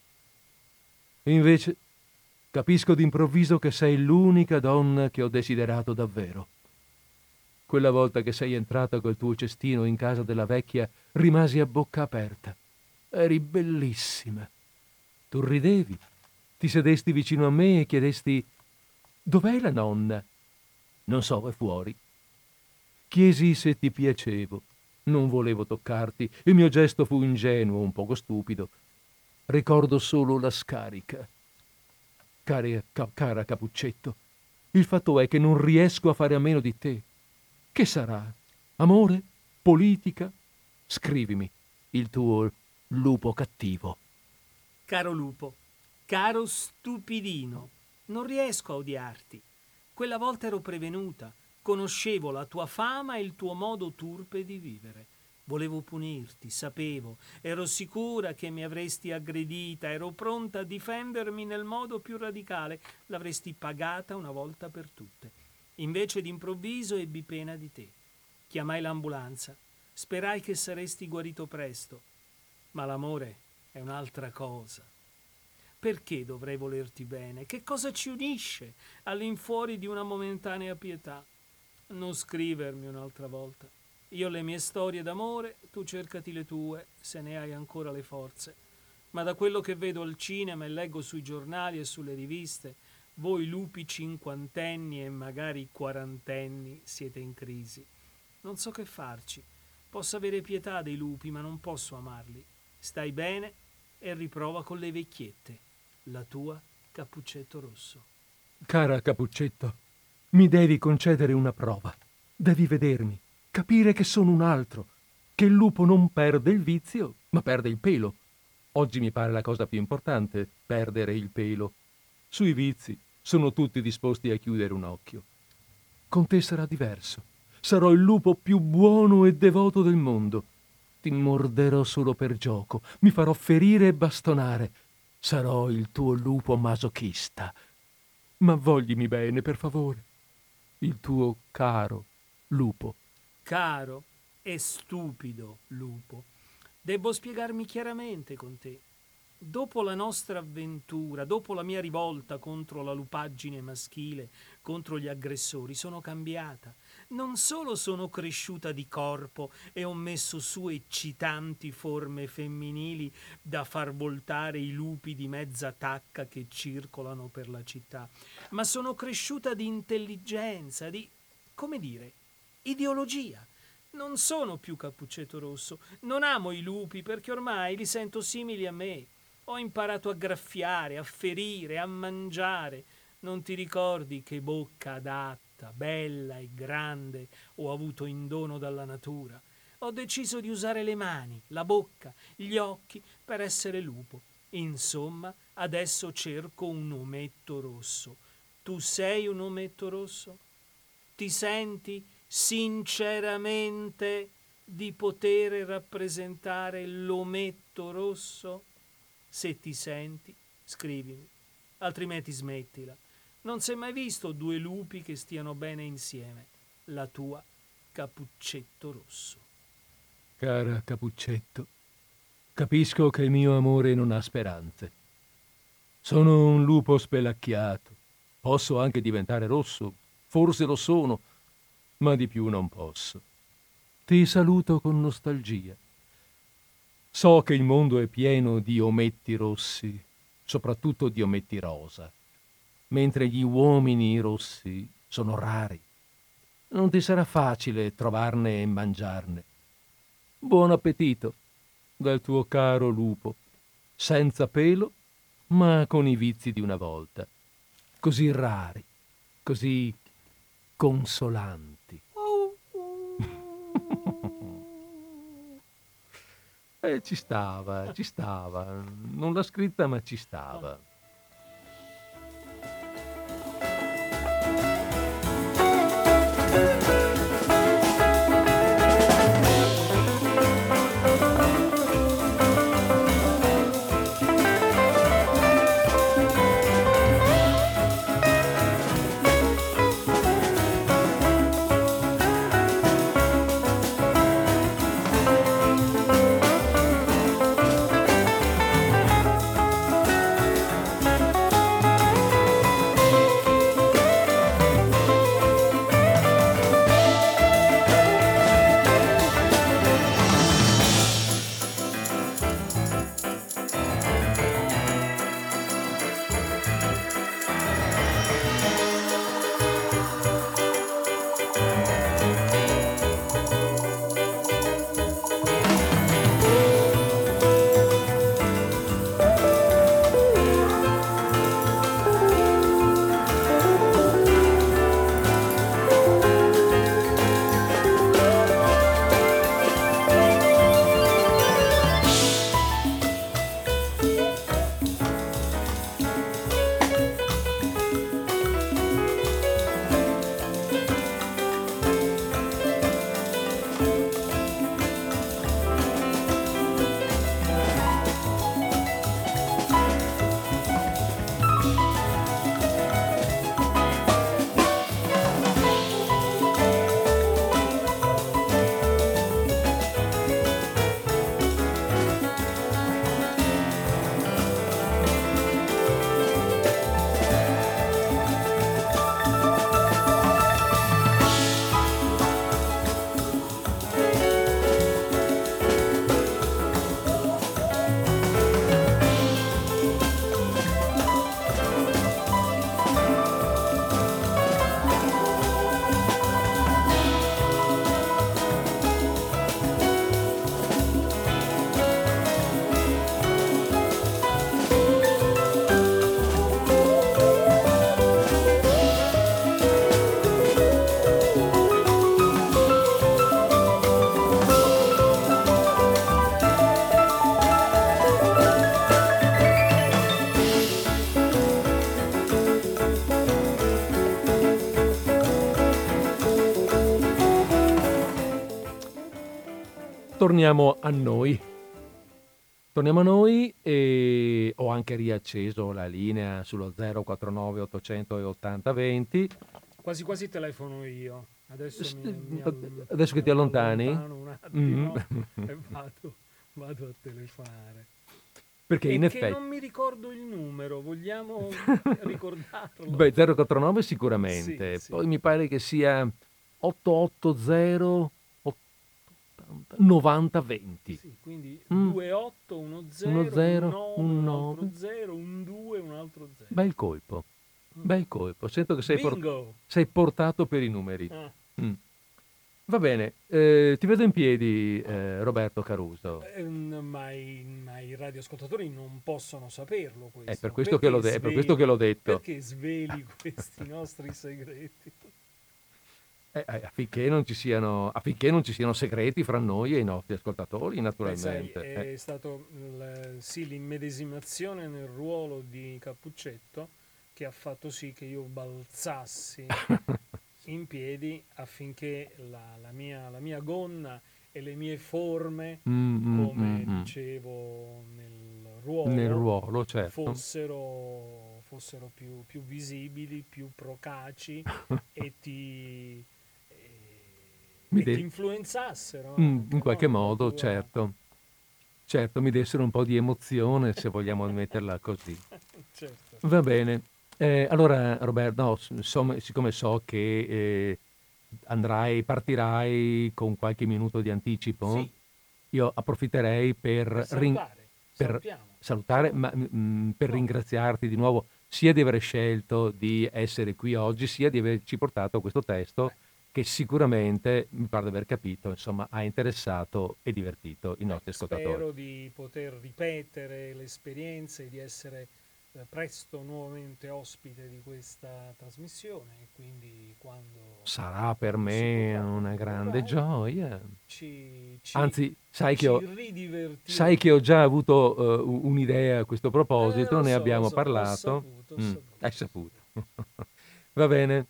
Invece capisco d'improvviso che sei l'unica donna che ho desiderato davvero. Quella volta che sei entrata col tuo cestino in casa della vecchia, rimasi a bocca aperta. Eri bellissima. Tu ridevi, ti sedesti vicino a me e chiedesti Dov'è la nonna? Non so, è fuori. Chiesi se ti piacevo. Non volevo toccarti. Il mio gesto fu ingenuo, un poco stupido. Ricordo solo la scarica. Care, ca, cara Capuccetto, il fatto è che non riesco a fare a meno di te. Che sarà? Amore? Politica? Scrivimi il tuo lupo cattivo. Caro lupo, caro stupidino, non riesco a odiarti. Quella volta ero prevenuta, conoscevo la tua fama e il tuo modo turpe di vivere. Volevo punirti, sapevo, ero sicura che mi avresti aggredita, ero pronta a difendermi nel modo più radicale, l'avresti pagata una volta per tutte. Invece d'improvviso ebbi pena di te. Chiamai l'ambulanza, sperai che saresti guarito presto, ma l'amore è un'altra cosa. Perché dovrei volerti bene? Che cosa ci unisce all'infuori di una momentanea pietà? Non scrivermi un'altra volta. Io le mie storie d'amore, tu cercati le tue, se ne hai ancora le forze. Ma da quello che vedo al cinema e leggo sui giornali e sulle riviste, voi lupi cinquantenni e magari quarantenni siete in crisi. Non so che farci. Posso avere pietà dei lupi, ma non posso amarli. Stai bene e riprova con le vecchiette la tua Cappuccetto Rosso. Cara Cappuccetto, mi devi concedere una prova. Devi vedermi, capire che sono un altro, che il lupo non perde il vizio, ma perde il pelo. Oggi mi pare la cosa più importante, perdere il pelo. Sui vizi sono tutti disposti a chiudere un occhio. Con te sarà diverso. Sarò il lupo più buono e devoto del mondo. Ti morderò solo per gioco, mi farò ferire e bastonare, Sarò il tuo lupo masochista. Ma voglimi bene, per favore. Il tuo caro lupo. Caro e stupido lupo. Devo spiegarmi chiaramente con te. Dopo la nostra avventura, dopo la mia rivolta contro la lupaggine maschile, contro gli aggressori, sono cambiata non solo sono cresciuta di corpo e ho messo su eccitanti forme femminili da far voltare i lupi di mezza tacca che circolano per la città, ma sono cresciuta di intelligenza, di, come dire, ideologia. Non sono più cappuccetto rosso, non amo i lupi perché ormai li sento simili a me. Ho imparato a graffiare, a ferire, a mangiare. Non ti ricordi che bocca adatta? Alta, bella e grande ho avuto in dono dalla natura. Ho deciso di usare le mani, la bocca, gli occhi per essere lupo. Insomma, adesso cerco un ometto rosso. Tu sei un ometto rosso? Ti senti sinceramente di poter rappresentare l'ometto rosso? Se ti senti, scrivimi, altrimenti smettila. Non si è mai visto due lupi che stiano bene insieme. La tua Capuccetto Rosso. Cara Capuccetto, capisco che il mio amore non ha speranze. Sono un lupo spelacchiato. Posso anche diventare rosso, forse lo sono, ma di più non posso. Ti saluto con nostalgia. So che il mondo è pieno di ometti rossi, soprattutto di ometti rosa mentre gli uomini rossi sono rari. Non ti sarà facile trovarne e mangiarne. Buon appetito dal tuo caro lupo, senza pelo ma con i vizi di una volta, così rari, così consolanti. *laughs* e ci stava, ci stava. Non l'ha scritta, ma ci stava. Torniamo a noi. Torniamo a noi e ho anche riacceso la linea sullo 049 880 20. Quasi quasi telefono io. Adesso, mi, mi Adesso che ti allontani? Un attimo mm. *laughs* e vado, vado, a telefonare. Perché in effetti... non mi ricordo il numero, vogliamo *laughs* ricordarlo? Beh, 049 sicuramente. Sì, Poi sì. mi pare che sia 880 90-20. Sì, quindi mm. 2, 8, 1, 0, 1, 0 1, 9, un altro 0, un 2, un altro 0. Bel colpo, mm. bel colpo. Sento che sei, por- sei portato per i numeri. Ah. Mm. Va bene, eh, ti vedo in piedi eh, Roberto Caruso. Eh, ma, i, ma, i, radioascoltatori non possono saperlo questo. È per questo, che l'ho, de- per questo che l'ho detto. Perché sveli questi *laughs* nostri segreti? Eh, eh, affinché, non siano, affinché, non ci siano, segreti fra noi e i nostri ascoltatori, naturalmente. Beh, sai, è eh. stato l, sì, l'immedesimazione nel ruolo di Cappuccetto che ha fatto sì che io balzassi *laughs* in piedi affinché la, la, mia, la, mia, gonna e le mie forme, mm, mm come mm, mm, dicevo nel ruolo, nel ruolo certo. fossero, fossero più, più visibili, più procaci *laughs* e ti mi de- ti influenzassero. Mm, in qualche no? modo, tua... certo. Certo, mi dessero un po' di emozione, se vogliamo metterla così. *laughs* certo. Va bene. Eh, allora, Roberto, no, insomma, siccome so che eh, andrai, partirai con qualche minuto di anticipo, sì. io approfitterei per, per salutare, per salutare ma mh, mm, per no. ringraziarti di nuovo sia di aver scelto di essere qui oggi, sia di averci portato questo testo. Eh che sicuramente, mi pare di aver capito, insomma, ha interessato e divertito i nostri ascoltatori. Spero di poter ripetere le esperienze, di essere eh, presto nuovamente ospite di questa trasmissione quindi quando sarà per me una grande gioia. Ci, ci, Anzi, sai che, ho, sai che ho già avuto uh, un'idea a questo proposito, Eh, ne so, abbiamo so, ho parlato. saputo, ho Mm, saputo. hai saputo. *laughs* va bene.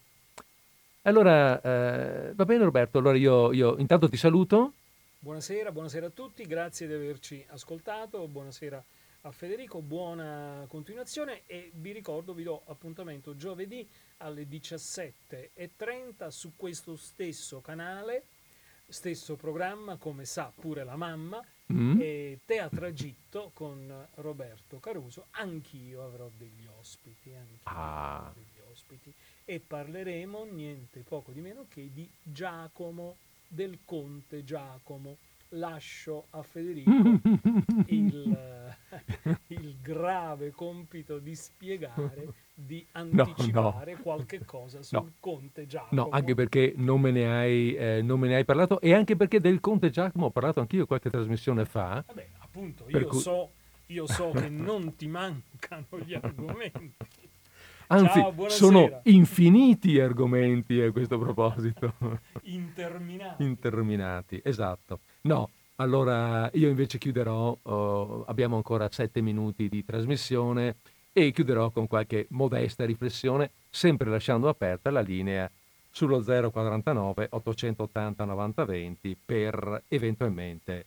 Allora, eh, va bene Roberto, allora io, io intanto ti saluto. Buonasera, buonasera a tutti, grazie di averci ascoltato, buonasera a Federico, buona continuazione e vi ricordo, vi do appuntamento giovedì alle 17.30 su questo stesso canale, stesso programma, come sa pure la mamma, Mm. e Teatragitto con Roberto Caruso, anch'io avrò degli ospiti, anch'io Ah. avrò degli ospiti e parleremo niente poco di meno che di Giacomo, del conte Giacomo. Lascio a Federico *laughs* il, il grave compito di spiegare, di no. anticipare qualche cosa sul No. conte Giacomo. No, anche perché non me ne hai, eh, non me ne hai parlato e anche perché del Conte Giacomo ho parlato anch'io qualche trasmissione fa. Vabbè, appunto, io, cui- so, io so che *laughs* non ti mancano gli argomenti. Anzi, Ciao, sono infiniti argomenti a questo proposito. *laughs* Interminabili. interminati, esatto. No, allora io invece chiuderò, oh, abbiamo ancora sette minuti di trasmissione e chiuderò con qualche modesta riflessione, sempre lasciando aperta la linea sullo 049 880 9020 per eventualmente,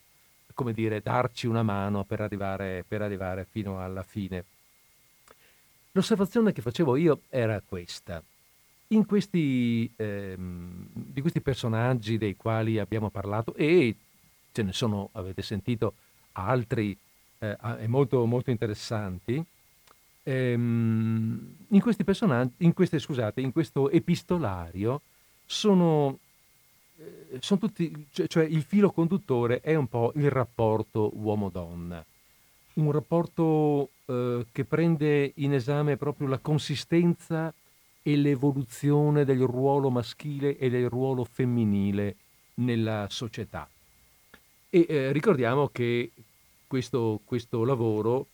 come dire, darci una mano per arrivare, per arrivare fino alla fine. L'osservazione che facevo io era questa. Questi, ehm, di questi personaggi dei quali abbiamo parlato, e ce ne sono, avete sentito, altri eh, molto, molto interessanti, ehm, in questi personaggi, in queste, scusate, in questo epistolario sono, eh, sono tutti, cioè, cioè il filo conduttore è un po' il rapporto uomo-donna un rapporto eh, che prende in esame proprio la consistenza e l'evoluzione del ruolo maschile e del ruolo femminile nella società. E eh, ricordiamo che questo, questo lavoro,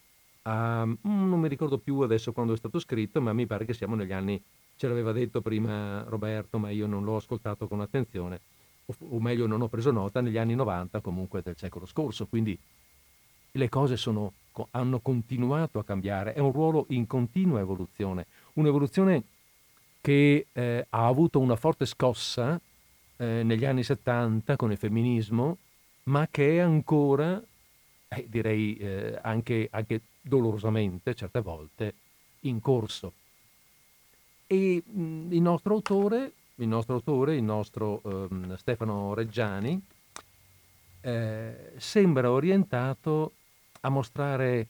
ha- mm, non mi ricordo più adesso quando è stato scritto, ma mi pare che siamo negli anni, ce l'aveva detto prima Roberto, ma io non l'ho ascoltato con attenzione, o, o meglio non ho preso nota, negli anni 90 comunque del secolo scorso, quindi le cose sono- hanno continuato a cambiare, è un ruolo in continua evoluzione, un'evoluzione che eh, ha avuto una forte scossa eh, negli anni 70 con il femminismo, ma che è ancora, eh, direi eh, anche, anche dolorosamente certe volte, in corso. E mh, il nostro autore, il nostro, autore, il nostro ehm, Stefano Reggiani, eh, sembra orientato a mostrare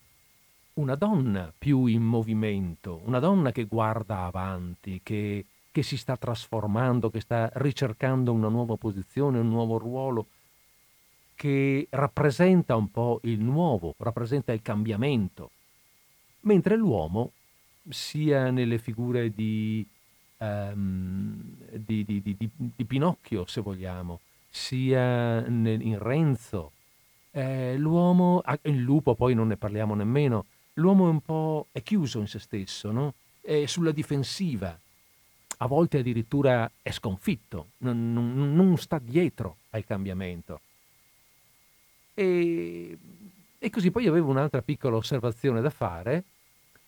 una donna più in movimento, una donna che guarda avanti, che, che si sta trasformando, che sta ricercando una nuova posizione, un nuovo ruolo, che rappresenta un po' il nuovo, rappresenta il cambiamento, mentre l'uomo, sia nelle figure di, di- di- di- di Pinocchio, se vogliamo, sia nel- in Renzo, eh, l'uomo, ah, il lupo poi non ne parliamo nemmeno, l'uomo è un po' è chiuso in se stesso, no? è sulla difensiva, a volte addirittura è sconfitto, non, non- non sta dietro al cambiamento. E, e così poi avevo un'altra piccola osservazione da fare,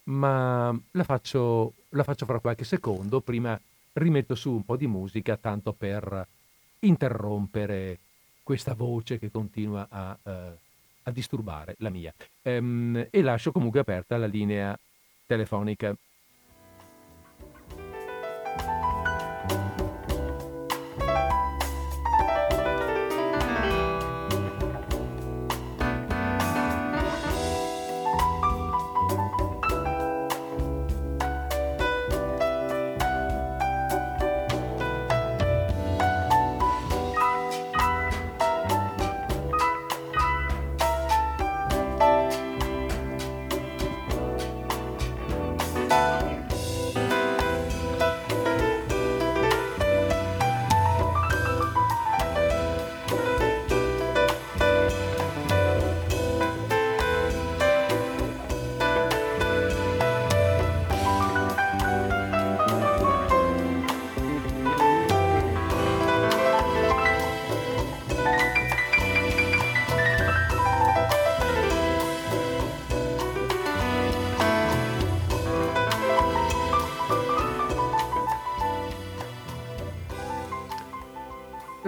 ma la faccio, la faccio fra qualche secondo, prima rimetto su un po' di musica tanto per interrompere questa voce che continua a, eh, a disturbare la mia. Ehm, e lascio comunque aperta la linea telefonica.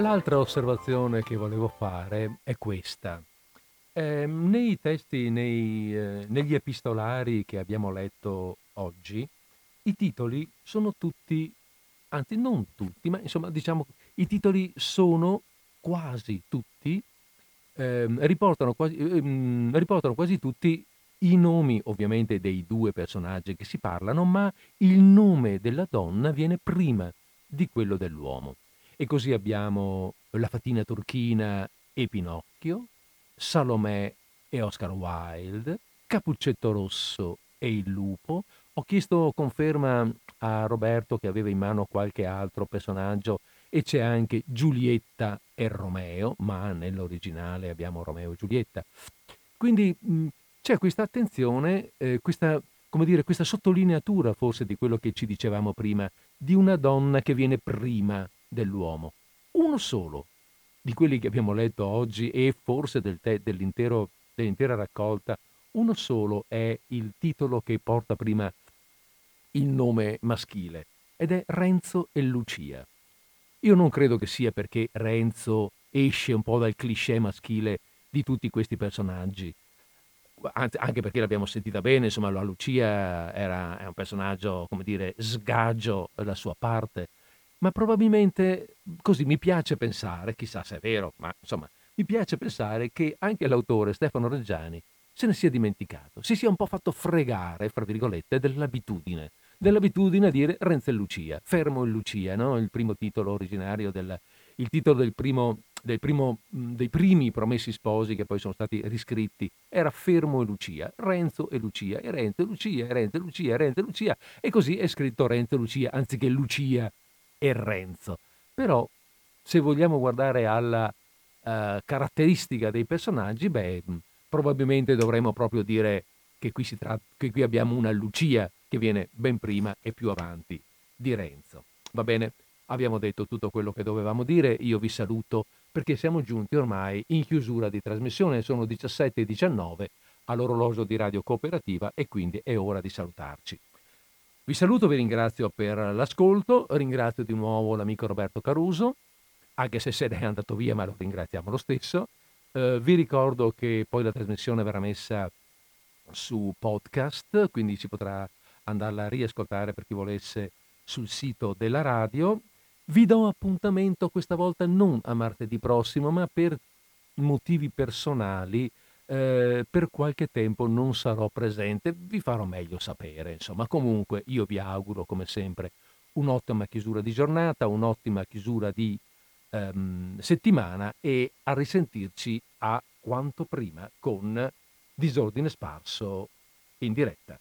L'altra osservazione che volevo fare è questa. Eh, nei testi, nei, eh, negli epistolari che abbiamo letto oggi, i titoli sono tutti, anzi non tutti, ma insomma diciamo i titoli sono quasi tutti, eh, riportano, quasi, ehm, riportano quasi tutti i nomi ovviamente dei due personaggi che si parlano, ma il nome della donna viene prima di quello dell'uomo. E così abbiamo la fatina turchina e Pinocchio, Salomè e Oscar Wilde, Capuccetto Rosso e il lupo. Ho chiesto conferma a Roberto che aveva in mano qualche altro personaggio e c'è anche Giulietta e Romeo, ma nell'originale abbiamo Romeo e Giulietta. Quindi c'è questa attenzione, eh, questa, dire, questa sottolineatura forse di quello che ci dicevamo prima, di una donna che viene prima dell'uomo. Uno solo di quelli che abbiamo letto oggi e forse del te, dell'intera raccolta, uno solo è il titolo che porta prima il nome maschile ed è Renzo e Lucia. Io non credo che sia perché Renzo esce un po' dal cliché maschile di tutti questi personaggi, anche perché l'abbiamo sentita bene, insomma, la Lucia era, è un personaggio, come dire, sgaggio la sua parte, ma probabilmente così mi piace pensare, chissà se è vero, ma insomma, mi piace pensare che anche l'autore Stefano Reggiani se ne sia dimenticato, si sia un po' fatto fregare, fra virgolette, dell'abitudine dell'abitudine a dire Renzo e Lucia, Fermo e Lucia, no? il primo titolo originario, del, il titolo del primo, del primo, dei primi promessi sposi che poi sono stati riscritti, era Fermo e Lucia, Renzo e Lucia, e Renzo e Lucia, e Renzo e Lucia, e Renzo e Lucia, e così è scritto Renzo e Lucia, anziché Lucia e Renzo. Però, se vogliamo guardare alla uh, caratteristica dei personaggi, beh, probabilmente dovremmo proprio dire che qui, tratta, che qui abbiamo una Lucia che viene ben prima e più avanti di Renzo. Va bene? Abbiamo detto tutto quello che dovevamo dire, io vi saluto perché siamo giunti ormai in chiusura di trasmissione, sono 17 e 19 all'orologio di Radio Cooperativa e quindi è ora di salutarci. Vi saluto, vi ringrazio per l'ascolto, ringrazio di nuovo l'amico Roberto Caruso, anche se se ne è andato via, ma lo ringraziamo lo stesso. Eh, vi ricordo che poi la trasmissione verrà messa su podcast, quindi si potrà andarla a riascoltare per chi volesse sul sito della radio. Vi do appuntamento questa volta non a martedì prossimo, ma per motivi personali eh, per qualche tempo non sarò presente, vi farò meglio sapere. Insomma, comunque io vi auguro come sempre un'ottima chiusura di giornata, un'ottima chiusura di ehm, settimana e a risentirci a quanto prima con disordine sparso in diretta.